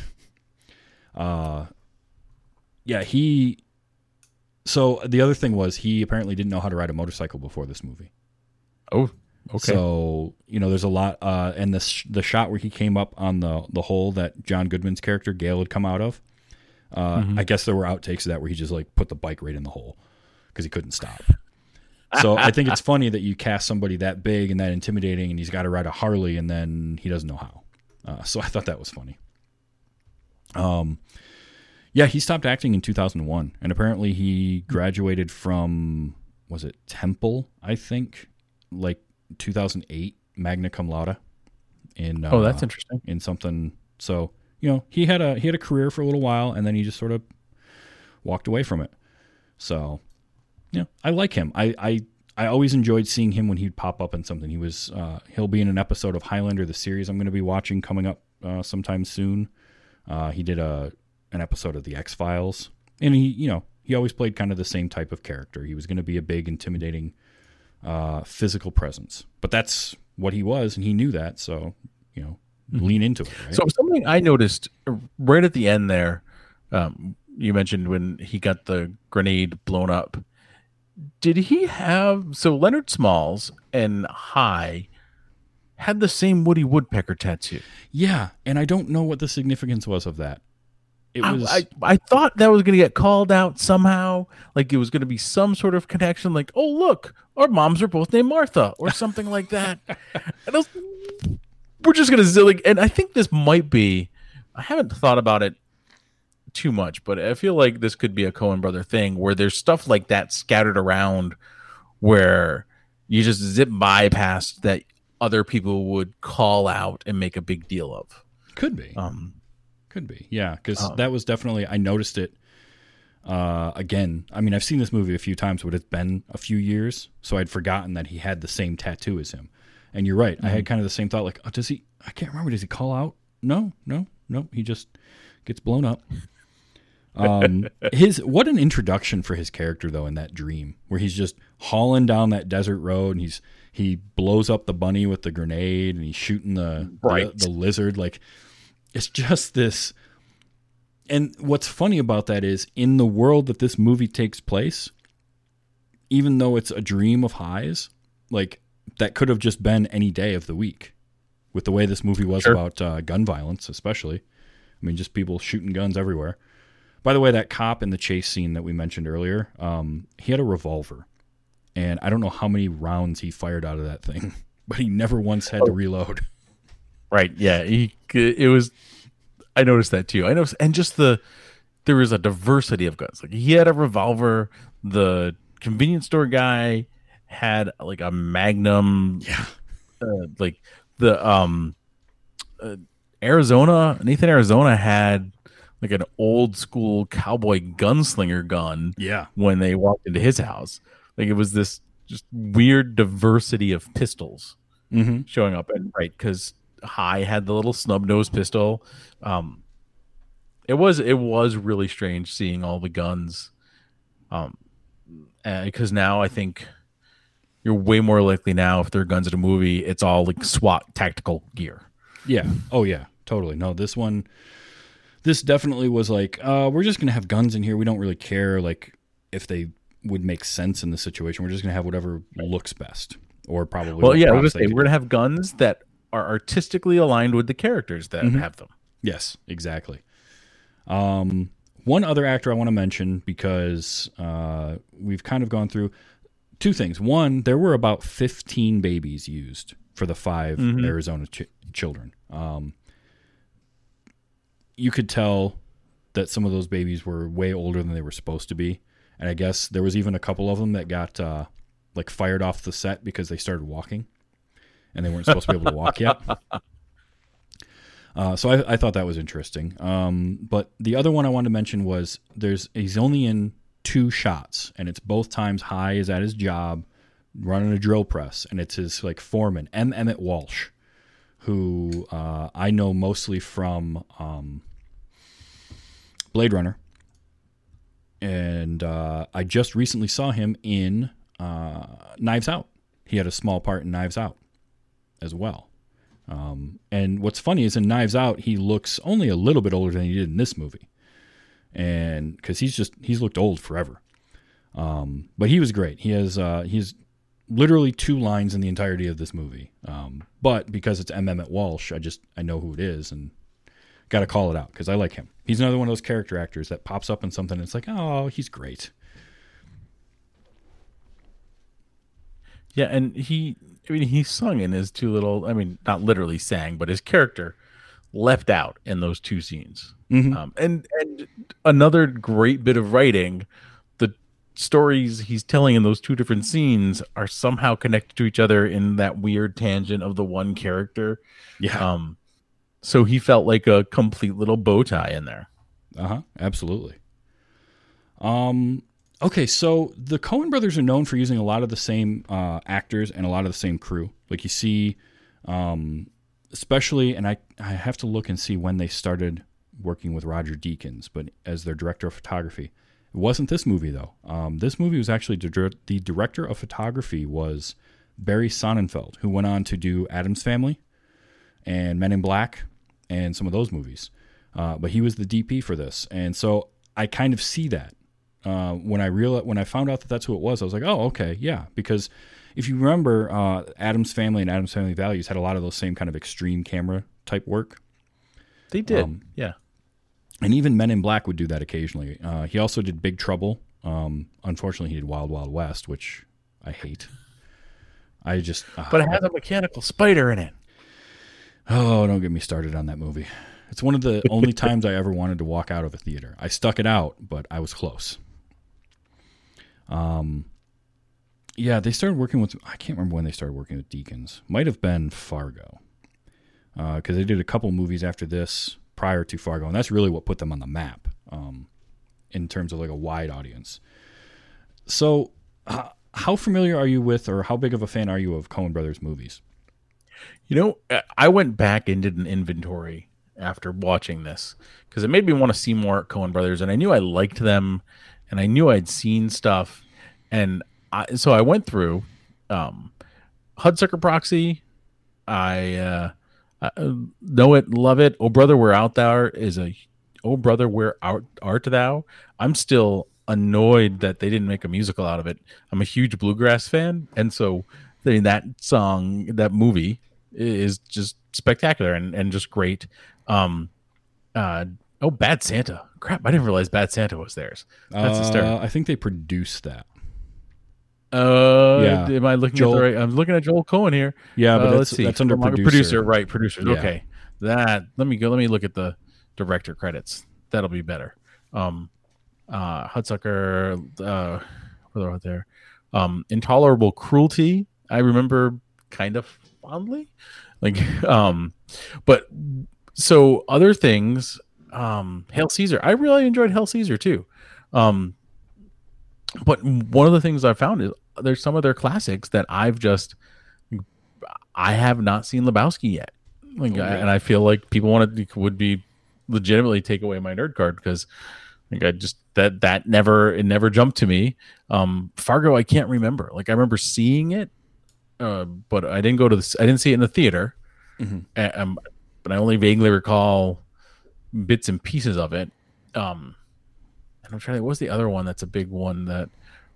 Uh yeah he so the other thing was he apparently didn't know how to ride a motorcycle before this movie. Oh, okay. so you know there's a lot uh and the sh- the shot where he came up on the the hole that john goodman's character Gale had come out of uh i guess there were outtakes of that where he just like put the bike right in the hole because he couldn't stop so I think it's <laughs> funny that you cast somebody that big and that intimidating, and he's got to ride a Harley, and then he doesn't know how. Uh, so I thought that was funny. Um, yeah, he stopped acting in 2001, and apparently he graduated from was it Temple? I think like 2008, magna cum laude. In uh, oh, that's interesting. in something. So you know he had a he had a career for a little while, and then he just sort of walked away from it. So yeah, I like him. I, I I always enjoyed seeing him when he'd pop up in something. He was uh, he'll be in an episode of Highlander, the series I'm going to be watching coming up uh, sometime soon. Uh, he did a an episode of the X Files, and he you know he always played kind of the same type of character. He was going to be a big, intimidating, uh, physical presence, but that's what he was, and he knew that. So you know, lean into it. Right? So something I noticed right at the end there, um, you mentioned when he got the grenade blown up. Did he have so Leonard Smalls and Hi had the same Woody Woodpecker tattoo? yeah, and I don't know what the significance was of that. It I, was I, I thought that was going to get called out somehow, like it was going to be some sort of connection, like oh look, our moms are both named Martha or something like that. <laughs> And I was, we're just going to zilly, and I think this might be. I haven't thought about it too much, but I feel like this could be a Coen brother thing where there's stuff like that scattered around, where you just zip by past that other people would call out and make a big deal of. could be. Um, Could be, yeah, because Um, that was definitely I noticed it. Uh, again, I mean, I've seen this movie a few times, but it's been a few years, so I'd forgotten that he had the same tattoo as him. And you're right, I Mm-hmm. had kind of the same thought. Like, oh, does he? I can't remember. Does he call out? No, no, no. He just gets blown up. Um, his what an introduction for his character though in that dream where he's just hauling down that desert road and he's he blows up the bunny with the grenade and he's shooting the Right. the, the lizard like it's just this and what's funny about that is in the world that this movie takes place even though it's a dream of Hi's like that could have just been any day of the week with the way this movie was Sure. about uh, gun violence especially i mean just people shooting guns everywhere by the way that cop in the chase scene that we mentioned earlier um, he had a revolver and i don't know how many rounds he fired out of that thing <laughs> but he never once had to reload Right. Yeah. He, it was. I noticed that too. I noticed, and just the there was a diversity of guns. Like he had a revolver. The convenience store guy had like a Magnum. Yeah. Uh, like the um, uh, Arizona Nathan Arizona had like an old school cowboy gunslinger gun yeah when they walked into his house. Like it was this just weird diversity of pistols mm-hmm. showing up and right because Hi had the little snub nose pistol um it was it was really strange seeing all the guns, um, because now I think you're way more likely now if there are guns in a movie, it's all like SWAT tactical gear. Yeah. Oh yeah. Totally. No, this one this definitely was like, uh, we're just gonna have guns in here. We don't really care like if they would make sense in the situation. We're just gonna have whatever looks best. Or probably Well, yeah, I props was they gonna say we're gonna have guns that are artistically aligned with the characters that Mhm. have them. Yes, exactly. Um, one other actor I want to mention because uh, we've kind of gone through two things. One, there were about 15 babies used for the 5 Mhm. Arizona ch- children. Um, you could tell that some of those babies were way older than they were supposed to be. And I guess there was even a couple of them that got uh, like fired off the set because they started walking and they weren't supposed to be able to walk yet. Uh, so I, I thought that was interesting. Um, but the other one I wanted to mention was there's he's only in two shots, and it's both times Hi is at his job running a drill press, and it's his like foreman M. Emmet Walsh, who uh, I know mostly from um, Blade Runner, and uh, I just recently saw him in uh, Knives Out. He had a small part in Knives Out as well. Um, and what's funny is in Knives Out, he looks only a little bit older than he did in this movie, and because he's just he's looked old forever. Um, but he was great. He has uh, he's literally two lines in the entirety of this movie. Um, but because it's M. Emmet Walsh, I just I know who it is and got to call it out because I like him. He's another one of those character actors that pops up in something. And it's like, oh, he's great. Yeah, and he I mean he sung in his two little I mean not literally sang, but his character left out in those two scenes. Mhm. Um, and and another great bit of writing, the stories he's telling in those two different scenes are somehow connected to each other in that weird tangent of the one character. Yeah. Um so he felt like a complete little bow tie in there. Uh huh. Absolutely. Um. Okay, so the Coen Brothers are known for using a lot of the same uh, actors and a lot of the same crew. Like you see, um, especially, and I I have to look and see when they started working with Roger Deakins, but as their director of photography. It wasn't this movie though. Um, this movie was actually the director of photography was Barry Sonnenfeld, who went on to do Addams Family and Men in Black and some of those movies. Uh, but he was the DP for this, and so I kind of see that uh, when I real when I found out that that's who it was. I was like, oh, okay, yeah, because if you remember, uh, Addams Family and Addams Family Values had a lot of those same kind of extreme camera type work, They did. Um, yeah. and even Men in Black would do that occasionally. Uh, he also did Big Trouble. Um, unfortunately, he did Wild Wild West, which I hate. I just, But it has a mechanical spider in it. Oh, don't get me started on that movie. It's one of the <laughs> only times I ever wanted to walk out of a theater. I stuck it out, but I was close. Um, yeah, they started working with. I can't remember when they started working with Deakins. Might have been Fargo, because they did a couple movies after this prior to Fargo, and that's really what put them on the map um, in terms of like a wide audience. So, uh, how familiar are you with, or how big of a fan are you of Coen Brothers movies? You know, I- I went back and did an inventory after watching this because it made me want to see more Coen Brothers, and I knew I liked them, and I knew I'd seen stuff, and I, so I went through um, Hudsucker Proxy. I uh, I, uh, know it, love it. Oh brother, where out thou is a oh brother, where art art thou? I'm still annoyed that they didn't make a musical out of it. I'm a huge bluegrass fan, and so I mean, that song, that movie is just spectacular and, and just great. Um, uh, oh, Bad Santa. Crap, I didn't realize Bad Santa was theirs. That's uh, hysterical. I think they produced that. Uh, Yeah. am I looking Joel- at the right? I'm looking at Joel Coen here. Yeah, but Uh, that's, let's see. that's under Filmography- producer. right? Producer. Yeah. Okay, that. Let me go. Let me look at the director credits. That'll be better. Um, uh, Hudsucker. Uh, where are there? Um, Intolerable Cruelty. I remember kind of fondly, like, <laughs> um, but so other things. Um, Hail Caesar. I really enjoyed Hail Caesar too. Um, but one of the things I found is there's some of their classics that I've just I have not seen Lebowski yet. Like, Oh, I- and I feel like people want to would be legitimately take away my nerd card because like I just that that never it never jumped to me. Um, Fargo, I can't remember. Like I remember seeing it, uh, but I didn't go to the I didn't see it in the theater. Mhm. A- um, but I only vaguely recall bits and pieces of it. Um, and I'm trying to. What's the other one that's a big one that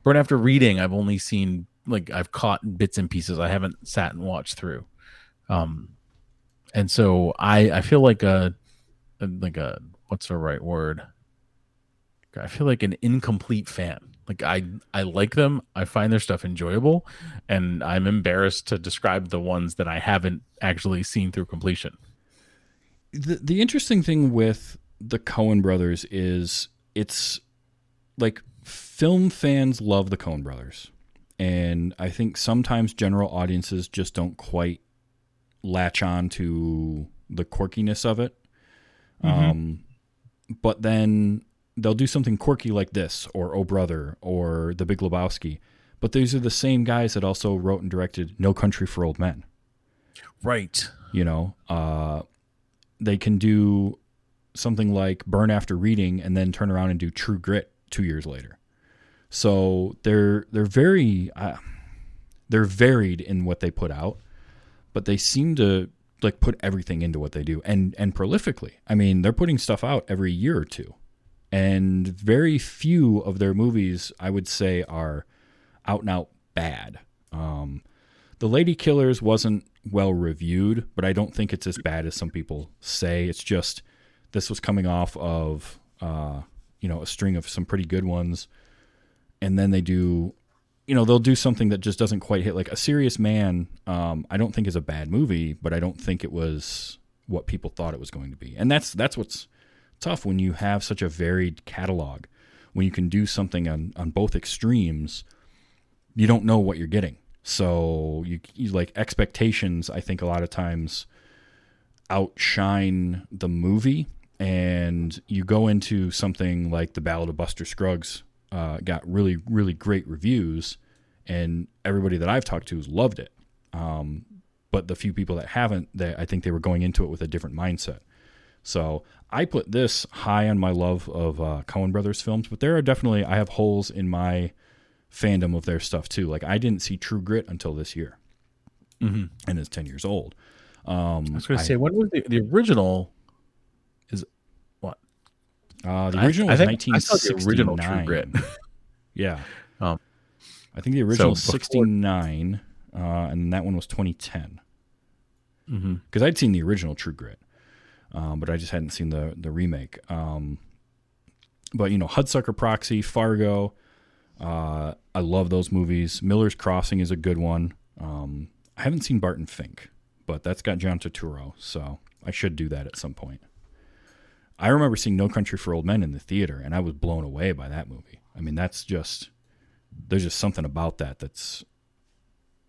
Burn After Reading? I've only seen like I've caught bits and pieces. I haven't sat and watched through. Um, and so I I feel like a, a like a what's the right word? I feel like an incomplete fan. Like I I like them. I find their stuff enjoyable, and I'm embarrassed to describe the ones that I haven't actually seen through completion. the the interesting thing with the Coen brothers is it's like film fans love the Coen brothers. And I think sometimes general audiences just don't quite latch on to the quirkiness of it. Um, but then they'll do something quirky like this, or Oh Brother, or The Big Lebowski. But these are the same guys that also wrote and directed No Country for Old Men Right. you know uh, they can do something like burn after reading and then turn around and do true grit two years later so they're they're very uh, they're varied in what they put out but they seem to like put everything into what they do and and prolifically i mean they're putting stuff out every year or two and very few of their movies i would say are out and out bad um, the Ladykillers wasn't well reviewed, but I don't think it's as bad as some people say. It's just this was coming off of uh, you know a string of some pretty good ones, and then they do, you know, they'll do something that just doesn't quite hit. Like a Serious Man, um, I don't think is a bad movie, but I don't think it was what people thought it was going to be, and that's that's what's tough when you have such a varied catalog. When you can do something on on both extremes, you don't know what you're getting. So you, you like expectations. I think a lot of times outshine the movie, and you go into something like the Ballad of Buster Scruggs. Uh, got really really great reviews, and everybody that I've talked to has loved it. Um, but the few people that haven't, they, I think they were going into it with a different mindset. So I put this high on my love of uh, Coen Brothers films, but there are definitely I have holes in my fandom of their stuff too. Like I didn't see True Grit until this year, Mm-hmm. and it's ten years old. Um, I was going to say, when was the, the original? Is what? uh, the original I was nineteen saw the original True. Grit. <laughs> yeah, Um, I think the original before- sixty nine, uh, and that one was twenty ten. Mhm. Because I'd seen the original True Grit, um, but I just hadn't seen the the remake. Um, but you know, Hudsucker Proxy, Fargo. Uh, I love those movies. Miller's Crossing is a good one. Um, I haven't seen Barton Fink, but that's got John Turturro, so I should do that at some point. I remember seeing No Country for Old Men in the theater, and I was blown away by that movie. I mean, that's just there's just something about that that's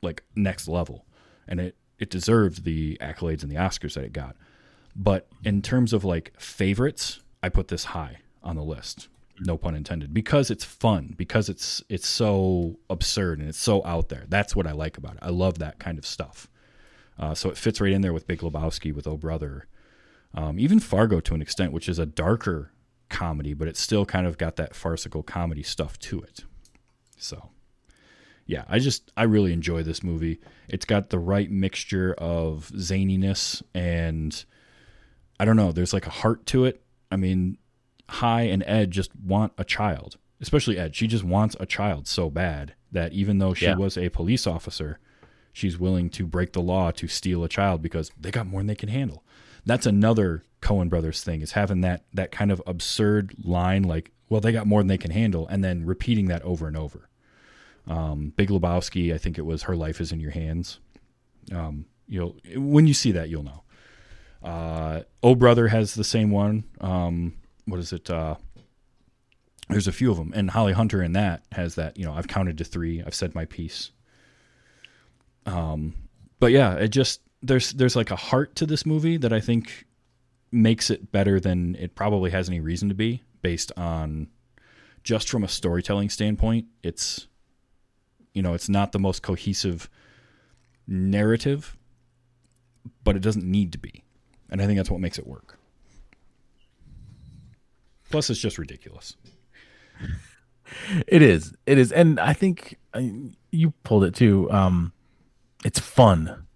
like next level, and it it deserved the accolades and the Oscars that it got. But in terms of like favorites, I put this high on the list. No pun intended. Because it's fun, because it's it's so absurd and it's so out there. That's what I like about it. I love that kind of stuff. Uh, so it fits right in there with Big Lebowski, with Oh Brother, um, even Fargo to an extent, which is a darker comedy, but it's still kind of got that farcical comedy stuff to it. So, yeah, I just I really enjoy this movie. It's got the right mixture of zaniness and I don't know. There's like a heart to it. I mean, Hi and Ed just want a child, especially Ed. She just wants a child so bad that even though she Yeah. was a police officer, she's willing to break the law to steal a child because they got more than they can handle. That's another Coen brothers thing is having that that kind of absurd line like, well, they got more than they can handle, and then repeating that over and over. Um, Big Lebowski, I think it was Her Life Is in Your Hands. Um, you'll when you see that, you'll know. Uh, oh Brother has the same one. Um, what is it? Uh, there's a few of them, and Holly Hunter in that has that. You know, I've counted to three. I've said my piece. Um, but yeah, it just there's there's like a heart to this movie that I think makes it better than it probably has any reason to be, based on just from a storytelling standpoint. It's you know, it's not the most cohesive narrative, but it doesn't need to be, and I think that's what makes it work. Plus, it's just ridiculous. It is. It is, and I think uh, you pulled it too. Um, it's fun.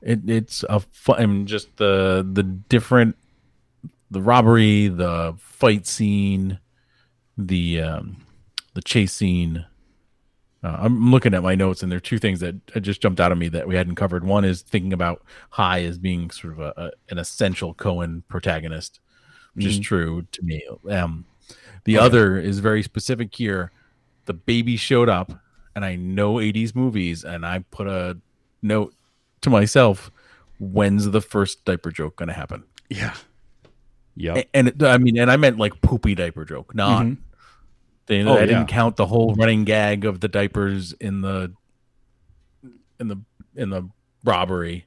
It, it's a fun. I mean, just the the different, the robbery, the fight scene, the um, the chase scene. Uh, I'm looking at my notes, and there are two things that just jumped out of me that we hadn't covered. One is thinking about Hi as being sort of a, a an essential Coen protagonist, which is true to me. Um, the other is very specific here. The baby showed up, and I know 80s movies, and I put a note to myself when's the first diaper joke going to happen? Yeah. Yeah. A- And it, I mean, and I meant like poopy diaper joke, not. Mhm. They, Oh, I didn't count the whole running gag of the diapers in the in the in the robbery.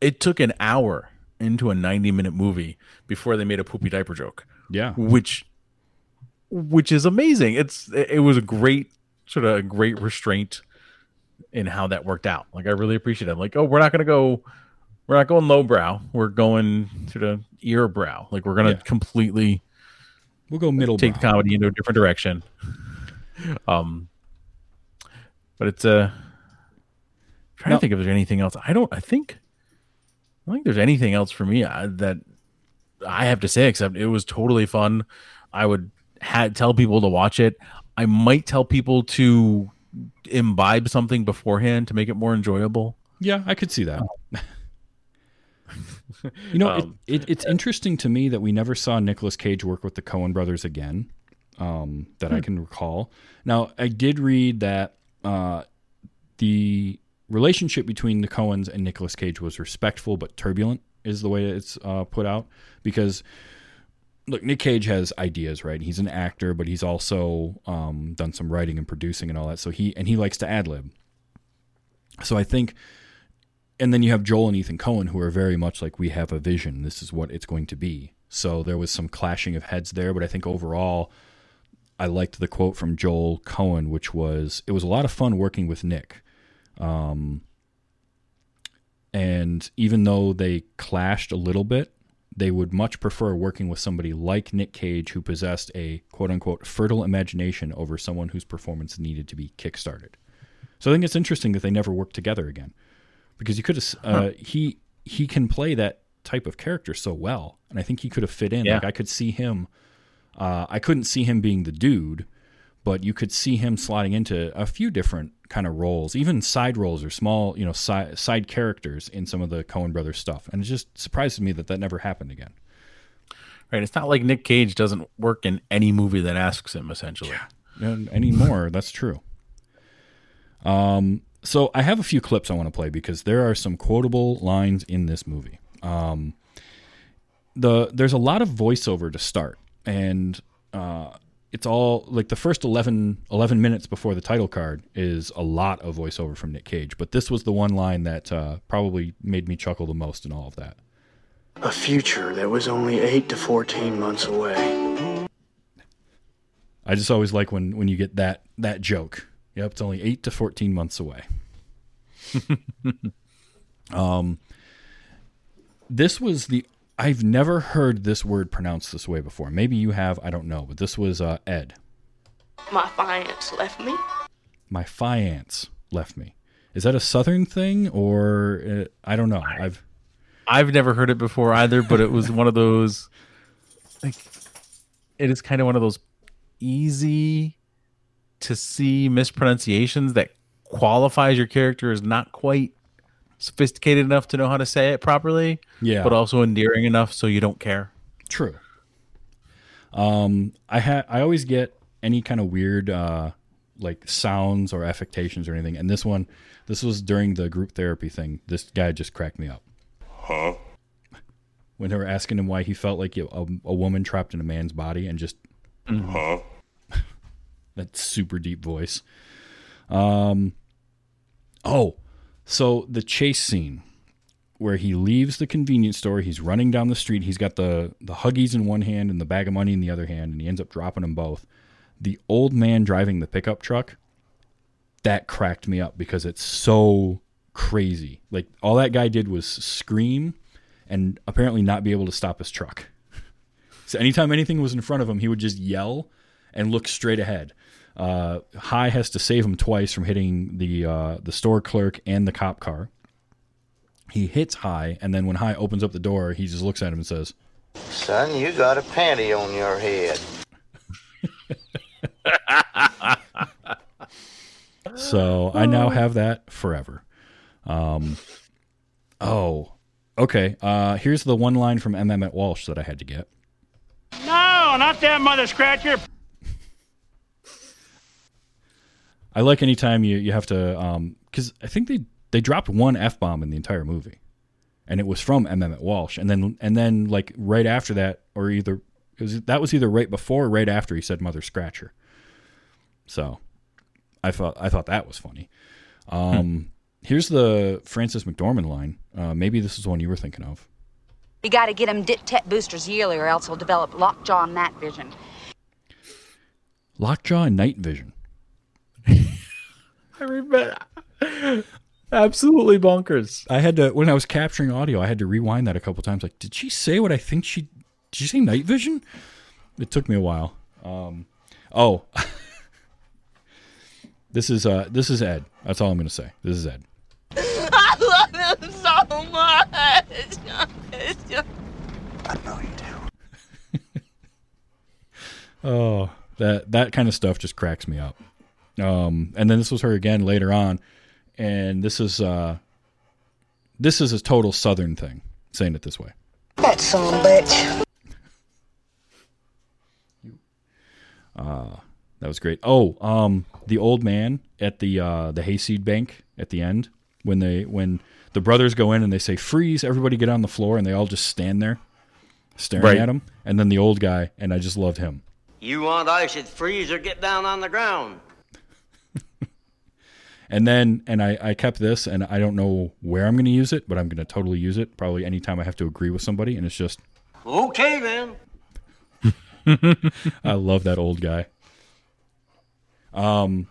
It took an hour into a 90 minute movie before they made a poopy diaper joke Yeah. which which is amazing. It's it was a great sort of a great restraint in how that worked out. Like I really appreciate it. Like, oh, we're not gonna go we're not going lowbrow. We're going sort of ear brow. Like we're gonna Yeah. completely We'll go middle. take the comedy into a different direction. <laughs> Um but it's uh trying Now- to think if there's anything else. I don't I think I don't think there's anything else for me uh, that I have to say except it was totally fun. I would ha- tell people to watch it. I might tell people to imbibe something beforehand to make it more enjoyable. Yeah, I could see that. <laughs> you know, Um, it, it, it's interesting to me that we never saw Nicolas Cage work with the Coen brothers again, um, that I can recall. Now, I did read that uh, the relationship between the Coens and Nicolas Cage was respectful but turbulent, is the way it's uh, put out. Because, look, Nick Cage has ideas, right? He's an actor, but he's also um, done some writing and producing and all that. So he and he likes to ad lib. So I think and then you have Joel and Ethan Coen who are very much like we have a vision. This is what it's going to be. So there was some clashing of heads there, but I think overall I liked the quote from Joel Coen, which was it was a lot of fun working with Nick. Um, and even though they clashed a little bit, they would much prefer working with somebody like Nick Cage who possessed a quote unquote fertile imagination over someone whose performance needed to be kickstarted. So I think it's interesting that they never worked together again because you could have uh, he he can play that type of character so well, and I think he could have fit in. Yeah. Like I could see him. Uh, I couldn't see him being the dude, but you could see him slotting into a few different kind of roles, even side roles or small, you know, side side characters in some of the Coen Brothers stuff. And it just surprises me that that never happened again. Right. It's not like Nick Cage doesn't work in any movie that asks him essentially. And anymore. That's true. Um, so I have a few clips I want to play because there are some quotable lines in this movie. Um, the there's a lot of voiceover to start, and uh, it's all like the first 11, 11 minutes before the title card is a lot of voiceover from Nick Cage. But this was the one line that uh, probably made me chuckle the most in all of that. A future that was only 8 to 14 months away. I just always like when when you get that that joke. Yep, it's only eight to fourteen months away. <laughs> um, this was the I've never heard this word pronounced this way before. Maybe you have, I don't know, but this was uh, Ed. My finance left me. My fiance left me. Is that a Southern thing or uh, I don't know? I've I've never heard it before either, but it was one of those like it is kind of one of those easy to see mispronunciations that qualifies your character as not quite sophisticated enough to know how to say it properly, yeah, but also endearing enough so you don't care. True. Um, I ha- I always get any kind of weird uh, like sounds or affectations or anything, and this one, this was during the group therapy thing. This guy just cracked me up. Huh? When they were asking him why he felt like a, a woman trapped in a man's body, and just huh? That super deep voice. Um. Oh, so the chase scene where he leaves the convenience store. He's running down the street. He's got the the huggies in one hand and the bag of money in the other hand, and he ends up dropping them both. The old man driving the pickup truck that cracked me up because it's so crazy. Like all that guy did was scream and apparently not be able to stop his truck. <laughs> So anytime anything was in front of him, he would just yell and look straight ahead. Uh, Hi has to save him twice from hitting the uh, the store clerk and the cop car. He hits Hi, and then when Hi opens up the door, he just looks at him and says, Son, you got a panty on your head. <laughs> So I now have that forever. Um, oh, okay. Uh, here's the one line from MM at Walsh that I had to get. No, not that mother scratcher. I like anytime you, you have to, because I think they, they dropped one F bomb in the entire movie, and it was from MM at Walsh. And then, and then like right after that, or either, it was, that was either right before or right after he said Mother Scratcher. So I thought, I thought that was funny. Um, Here's the Frances McDormand line. Uh, maybe this is the one you were thinking of. You gotta get him dit tet boosters yearly or else he'll develop lockjaw and night vision. Lockjaw and Night Vision. <laughs> I remember. Absolutely bonkers. I had to when I was capturing audio, I had to rewind that a couple times. Like, did she say what I think she? Did she say night vision? It took me a while. Um, oh, <laughs> this is uh, this is Ed. That's all I'm gonna say. This is Ed. <laughs> I love him so much. I know you do. Oh, that that kind of stuff just cracks me up. Um, and then this was her again later on, and this is uh, this is a total Southern thing. Saying it this way. That son of a bitch. That was great. Oh, um, the old man at the uh, the hayseed bank at the end when they when the brothers go in and they say freeze, everybody get on the floor, and they all just stand there staring Right. at him. And then the old guy, and I just loved him. You want ice, it freeze or get down on the ground. And then and I, I kept this, and I don't know where I'm going to use it, but I'm going to totally use it. Probably anytime I have to agree with somebody, and it's just Okay then. <laughs> I love that old guy. Um,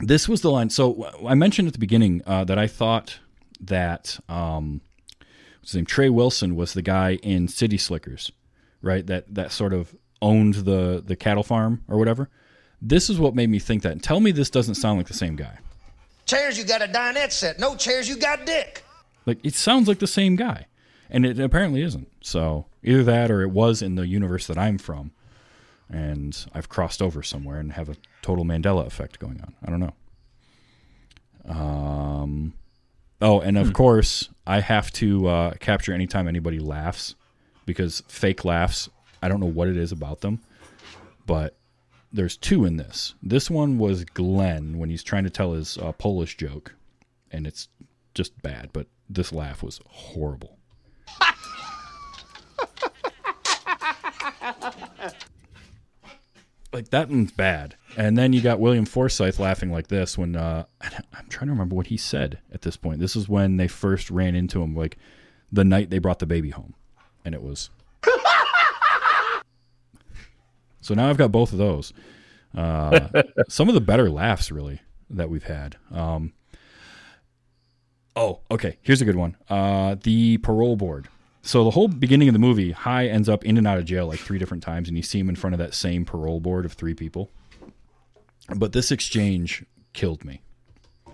this was the line. So I mentioned at the beginning uh, that I thought that um, what's his name Trey Wilson was the guy in City Slickers, right? That that sort of owned the the cattle farm or whatever. This is what made me think that. And tell me this doesn't sound like the same guy. Chairs, you got a dinette set. No chairs, you got dick. Like it sounds like the same guy, and it apparently isn't. So either that, or it was in the universe that I'm from, and I've crossed over somewhere and have a total Mandela effect going on. I don't know. Um. Oh, and of course, I have to uh, capture anytime anybody laughs, because fake laughs. I don't know what it is about them, but there's two in this. This one was Glenn when he's trying to tell his uh, Polish joke, and it's just bad. But this laugh was horrible. <laughs> like that one's bad. And then you got William Forsythe laughing like this when uh, I'm trying to remember what he said at this point. This is when they first ran into him, like the night they brought the baby home, and it was. So now I've got both of those. Uh, <laughs> some of the better laughs, really, that we've had. Um, oh, okay. Here's a good one. Uh, the parole board. So the whole beginning of the movie, Hi ends up in and out of jail like three different times, and you see him in front of that same parole board of three people. But this exchange killed me.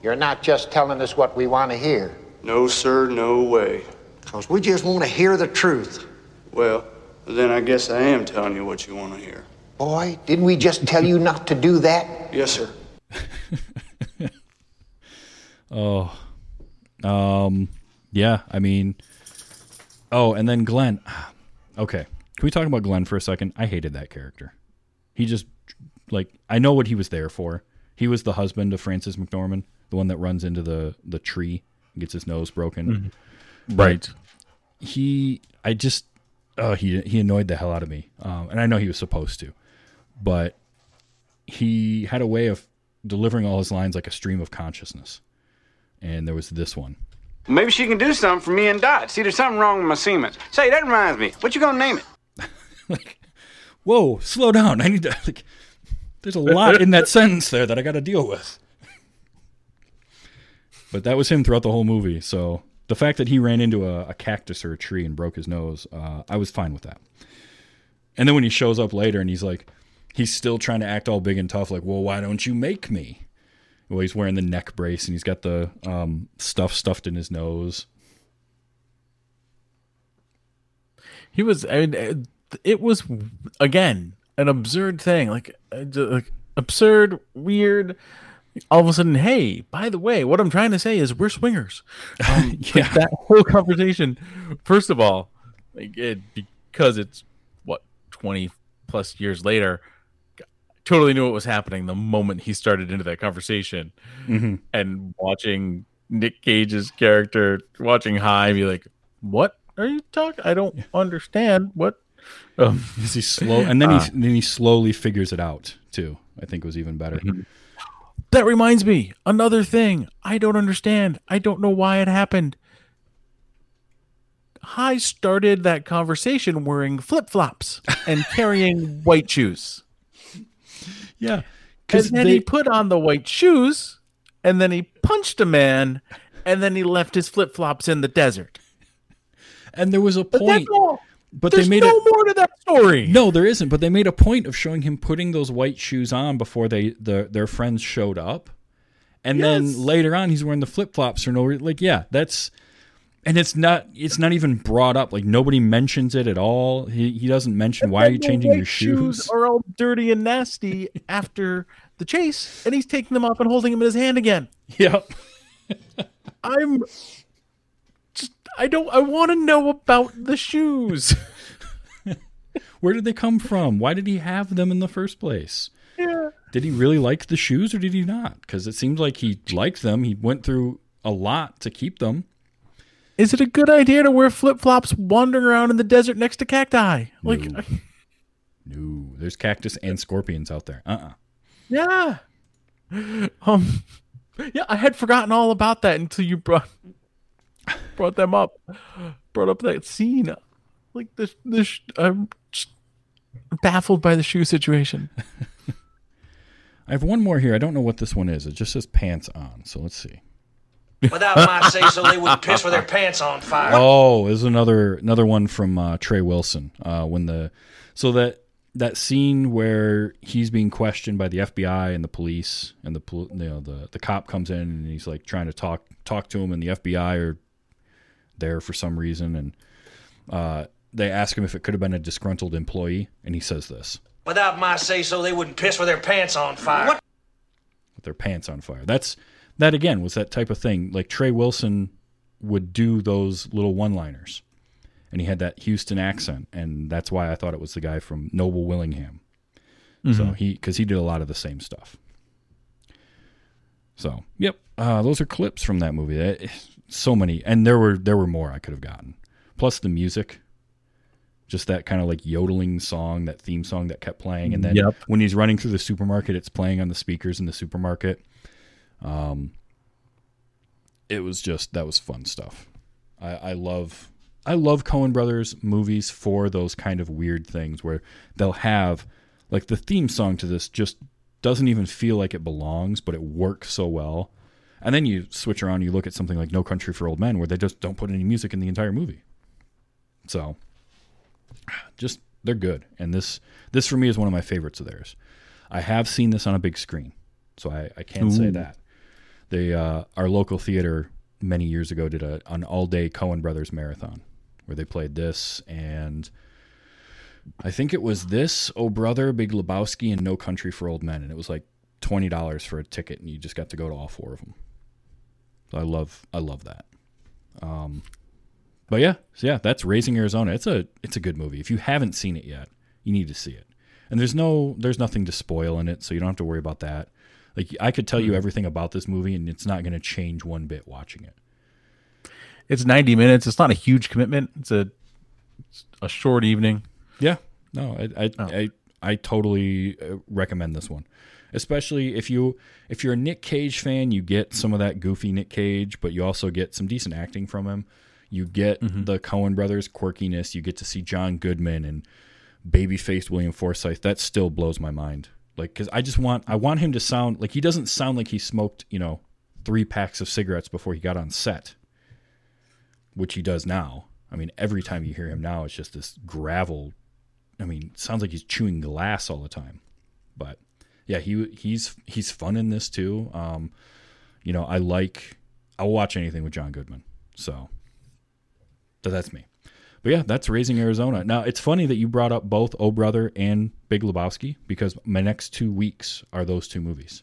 You're not just telling us what we want to hear, No, sir, no way. because we just want to hear the truth. Well, then I guess I am telling you what you want to hear. Boy, didn't we just tell you not to do that? Yes, sir. <laughs> Oh. Um, yeah, I mean, oh, and then Glenn. <sighs> Okay, can we talk about Glenn for a second? I hated that character. He just like I know what he was there for. He was the husband of Frances McDormand, the one that runs into the the tree and gets his nose broken. Right. he I just oh he he annoyed the hell out of me. Um, and I know he was supposed to, but he had a way of delivering all his lines like a stream of consciousness. And there was this one. Maybe she can do something for me and Dot. See, there's something wrong with my Siemens. Say, that reminds me. What you gonna name it? <laughs> like, whoa, slow down. I need to like. There's a lot in that <laughs> sentence there that I got to deal with. But that was him throughout the whole movie. So the fact that he ran into a, a cactus or a tree and broke his nose, uh, I was fine with that. And then when he shows up later and he's like, he's still trying to act all big and tough, like, well, why don't you make me? Well, he's wearing the neck brace and he's got the um, stuff stuffed in his nose. He was. I mean, it- was again an absurd thing, like, uh, like absurd, weird. All of a sudden, hey, by the way, what I'm trying to say is we're swingers. <laughs> Um, like, Yeah. that whole conversation. First of all, like it because it's what 20 plus years later. Totally knew what was happening the moment he started into that conversation, Mhm. and watching Nick Cage's character watching Hi be like, "What are you talking? I don't understand what." Um, Is he slow? And then Uh. he then he slowly figures it out too. I think it was even better. That reminds me, another thing I don't understand. I don't know why it happened. Hi started that conversation wearing flip flops and carrying white shoes. Yeah, <laughs> because then he put on the white shoes, and then he punched a man, and then he left his flip flops in the desert. and there was a But point, all. but they made no it. more to that story. No, there isn't. But they made a point of showing him putting those white shoes on before they the their friends showed up, and Yes. then later on he's wearing the flip flops or no. Like yeah, that's and it's not it's not even brought up. Like nobody mentions it at all. He he doesn't mention why are you changing your shoes. are all dirty and nasty after the chase, and he's taking them off and holding them in his hand again. Yep. <laughs> I'm just I don't I want to know about the shoes. <laughs> Where did they come from? Why did he have them in the first place? yeah. Did he really like the shoes or did he not? Because it seems like he liked them. He went through a lot to keep them. Is it a good idea to wear flip-flops wandering around in the desert next to cacti? Like <laughs> No. There's cactus and scorpions out there. Uh uh yeah. Um yeah, I had forgotten all about that until you brought brought them up. Brought up that scene. Like this this I'm baffled by the shoe situation. <laughs> I have one more here. I don't know what this one is. It just says pants on. So let's see. Without my say so, they wouldn't piss with their pants on fire. Oh, there's another another one from uh, Trey Wilson. Uh, when the so that that scene where he's being questioned by the FBI and the police and the you know the the cop comes in and he's like trying to talk talk to him and the FBI are there for some reason and uh, they ask him if it could have been a disgruntled employee and he says this Without my say so, they wouldn't piss with their pants on fire. with their pants on fire. That's that again was that type of thing. Like Trey Wilson would do those little one-liners, and he had that Houston accent, and that's why I thought it was the guy from Noble Willingham. So mm-hmm. he because he did a lot of the same stuff. So yep, uh, those are clips from that movie. That- So many, and there were there were more I could have gotten. Plus the music, just that kind of like yodeling song, that theme song that kept playing, and then Yep. when he's running through the supermarket, it's playing on the speakers in the supermarket. Um, it was just that was fun stuff. I, I love I love Coen Brothers movies for those kind of weird things where they'll have like the theme song to this just doesn't even feel like it belongs, but it works so well. And then you switch around, you look at something like No Country for Old Men, where they just don't put any music in the entire movie. So, just they're good, and this this for me is one of my favorites of theirs. I have seen this on a big screen, so I, I can say Ooh. that. They uh, our local theater many years ago did a an all day Coen Brothers marathon where they played this and I think it was this, Oh Brother, Big Lebowski, and No Country for Old Men, and it was like twenty dollars for a ticket, and you just got to go to all four of them. So I love I love that. Um, but yeah, so yeah, that's Raising Arizona. It's a it's a good movie. If you haven't seen it yet, you need to see it. And there's no there's nothing to spoil in it, so you don't have to worry about that. Like I could tell you everything about this movie, and it's not going to change one bit watching it. It's 90 minutes. It's not a huge commitment. It's a it's a short evening. Yeah, no, I I Oh. I, I totally uh, recommend this one, especially if you if you're a Nick Cage fan, you get some of that goofy Nick Cage, but you also get some decent acting from him. You get the Coen brothers quirkiness. You get to see John Goodman and baby faced William Forsythe. That still blows my mind. Like, because I just want I want him to sound like he doesn't sound like he smoked you know three packs of cigarettes before he got on set, which he does now. I mean, every time you hear him now, it's just this gravel I mean, sounds like he's chewing glass all the time. But yeah, he he's he's fun in this too. Um, you know, I like I'll watch anything with John Goodman. So, so that's me. But yeah, that's Raising Arizona. Now it's funny that you brought up both Oh Brother and Big Lebowski because my next two weeks are those two movies.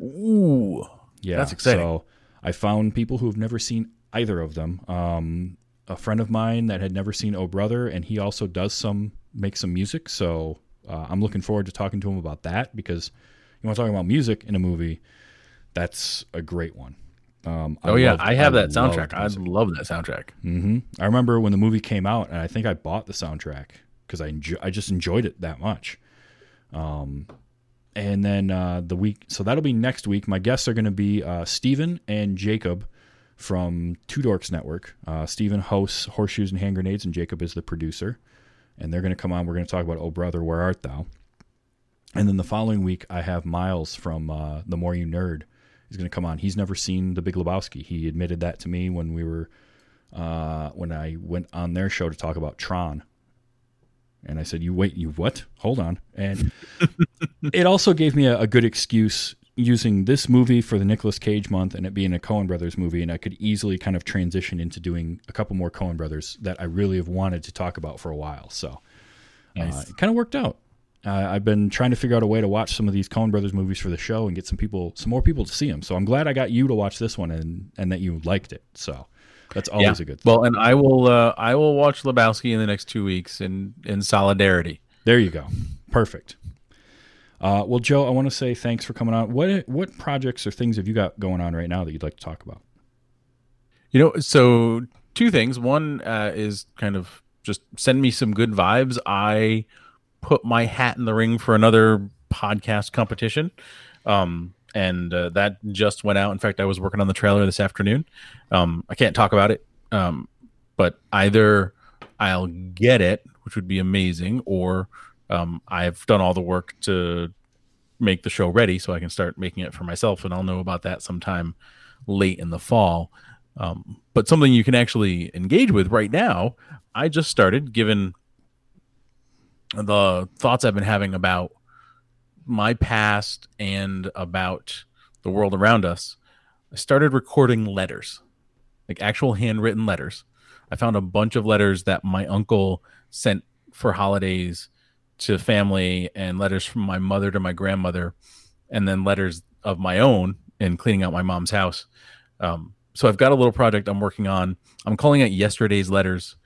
Ooh, Yeah, That's exciting. So I found people who have never seen either of them. Um, a friend of mine that had never seen Oh Brother, and he also does some make some music. So uh, I'm looking forward to talking to him about that because you want to talk about music in a movie. That's a great one. Um, oh yeah, loved- I have that soundtrack. I love that soundtrack. hmm I remember when the movie came out, and I think I bought the soundtrack because I I just enjoyed it that much. Um, and then uh, the week, so that'll be next week. My guests are going to be uh, Steven and Jacob from Two Dorks Network. Uh, Steven hosts Horseshoes and Hand Grenades, and Jacob is the producer. And they're going to come on. We're going to talk about Oh Brother, Where Art Thou? And then the following week, I have Miles from uh, The More You Nerd. He's going to come on. He's never seen The Big Lebowski. He admitted that to me when we were uh, when I went on their show to talk about Tron. And I said, "You wait, you what? Hold on." And <laughs> it also gave me a, a good excuse using this movie for the Nicolas Cage month and it being a Coen Brothers movie, and I could easily kind of transition into doing a couple more Coen Brothers that I really have wanted to talk about for a while. So uh, it kind of worked out. Uh, I've been trying to figure out a way to watch some of these Coen Brothers movies for the show and get some people, some more people to see them. So I'm glad I got you to watch this one and and that you liked it. So that's always a good thing. Well, and I will uh, I will watch Lebowski in the next two weeks in in solidarity. There you go. Perfect. Uh, well, Joe, I want to say thanks for coming on. What what projects or things have you got going on right now that you'd like to talk about? You know, so two things. One uh, is kind of just send me some good vibes. I put my hat in the ring for another podcast competition. Um, and uh, that just went out. In fact, I was working on the trailer this afternoon. Um, I can't talk about it, um, but either I'll get it, which would be amazing, or um, I've done all the work to make the show ready so I can start making it for myself, and I'll know about that sometime late in the fall. Um, but something you can actually engage with right now. I just started, given the thoughts I've been having about my past and about the world around us. I started recording letters, like actual handwritten letters. I found a bunch of letters that my uncle sent for holidays to family and letters from my mother to my grandmother and then letters of my own in cleaning out my mom's house. Um, so I've got a little project I'm working on. I'm calling it yesterday's letters.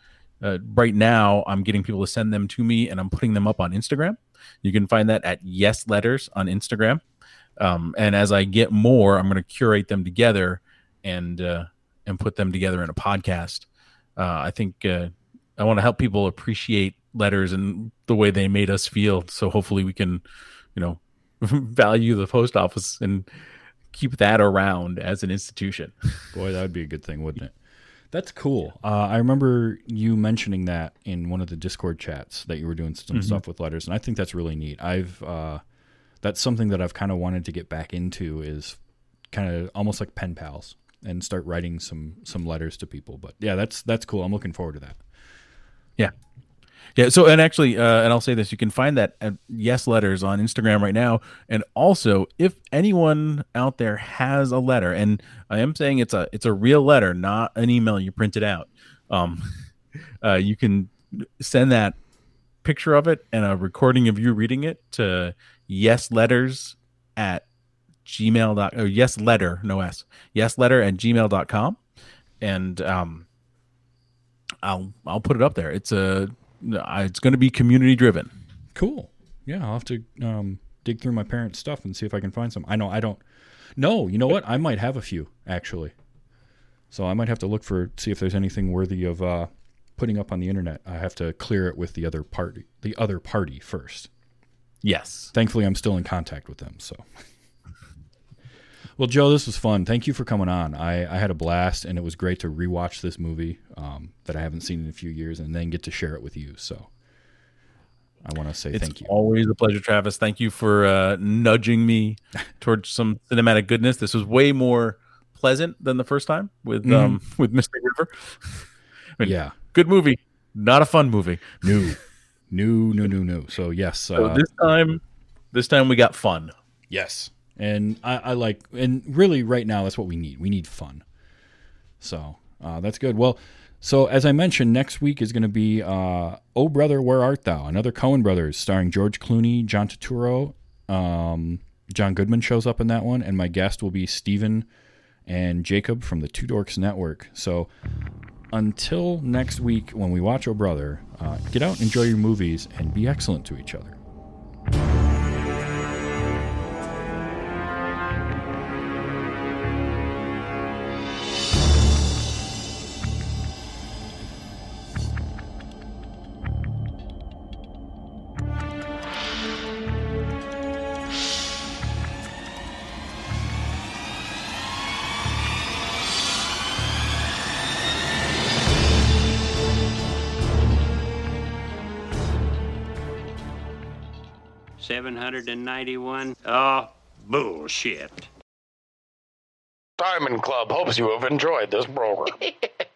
Uh, right now, I'm getting people to send them to me, and I'm putting them up on Instagram. You can find that at Yes Letters on Instagram. Um, and as I get more, I'm going to curate them together and uh, and put them together in a podcast. Uh, I think uh, I want to help people appreciate letters and the way they made us feel. So hopefully, we can, you know, <laughs> value the post office and keep that around as an institution. Boy, that would be a good thing, wouldn't it? That's cool. Uh, I remember you mentioning that in one of the Discord chats that you were doing some Mhm. stuff with letters, and I think that's really neat. I've uh, that's something that I've kind of wanted to get back into is kind of almost like pen pals and start writing some some letters to people. But yeah, that's that's cool. I'm looking forward to that. Yeah. Yeah. So, and actually, uh, and I'll say this: you can find that at Yes Letters on Instagram right now. And also, if anyone out there has a letter, and I am saying it's a it's a real letter, not an email you printed out, um, <laughs> uh, you can send that picture of it and a recording of you reading it to Yes Letters at gmail dot or yes letter no s yes letter at gmail.com and um I'll I'll put it up there. It's a it's going to be community driven. Cool. Yeah, I'll have to um, dig through my parents' stuff and see if I can find some. I know I don't. No, you know what? I might have a few actually. So I might have to look for see if there's anything worthy of uh, putting up on the internet. I have to clear it with the other party, the other party first. Yes. Thankfully, I'm still in contact with them. So. <laughs> Well, Joe, this was fun. Thank you for coming on. I, I had a blast, and it was great to rewatch this movie um, that I haven't seen in a few years, and then get to share it with you. So, I want to say It's thank you. always a pleasure, Travis. Thank you for uh, nudging me <laughs> towards some cinematic goodness. This was way more pleasant than the first time with um <laughs> with Mystic River. <laughs> I mean, Yeah. good movie, not a fun movie. New, new, new, new, new. So yes, So uh, this time, this time we got fun. yes, and I, I like, and really, right now, that's what we need. We need fun. So uh, that's good. Well, so as I mentioned, next week is going to be uh, "Oh Brother, Where Art Thou?" Another Coen Brothers, starring George Clooney, John Turturro. Um, John Goodman shows up in that one, and my guest will be Stephen and Jacob from the Two Dorks Network. So until next week, when we watch "Oh Brother," uh, get out, enjoy your movies, and be excellent to each other. 91. Oh, bullshit. Diamond Club hopes you have enjoyed this program. <laughs>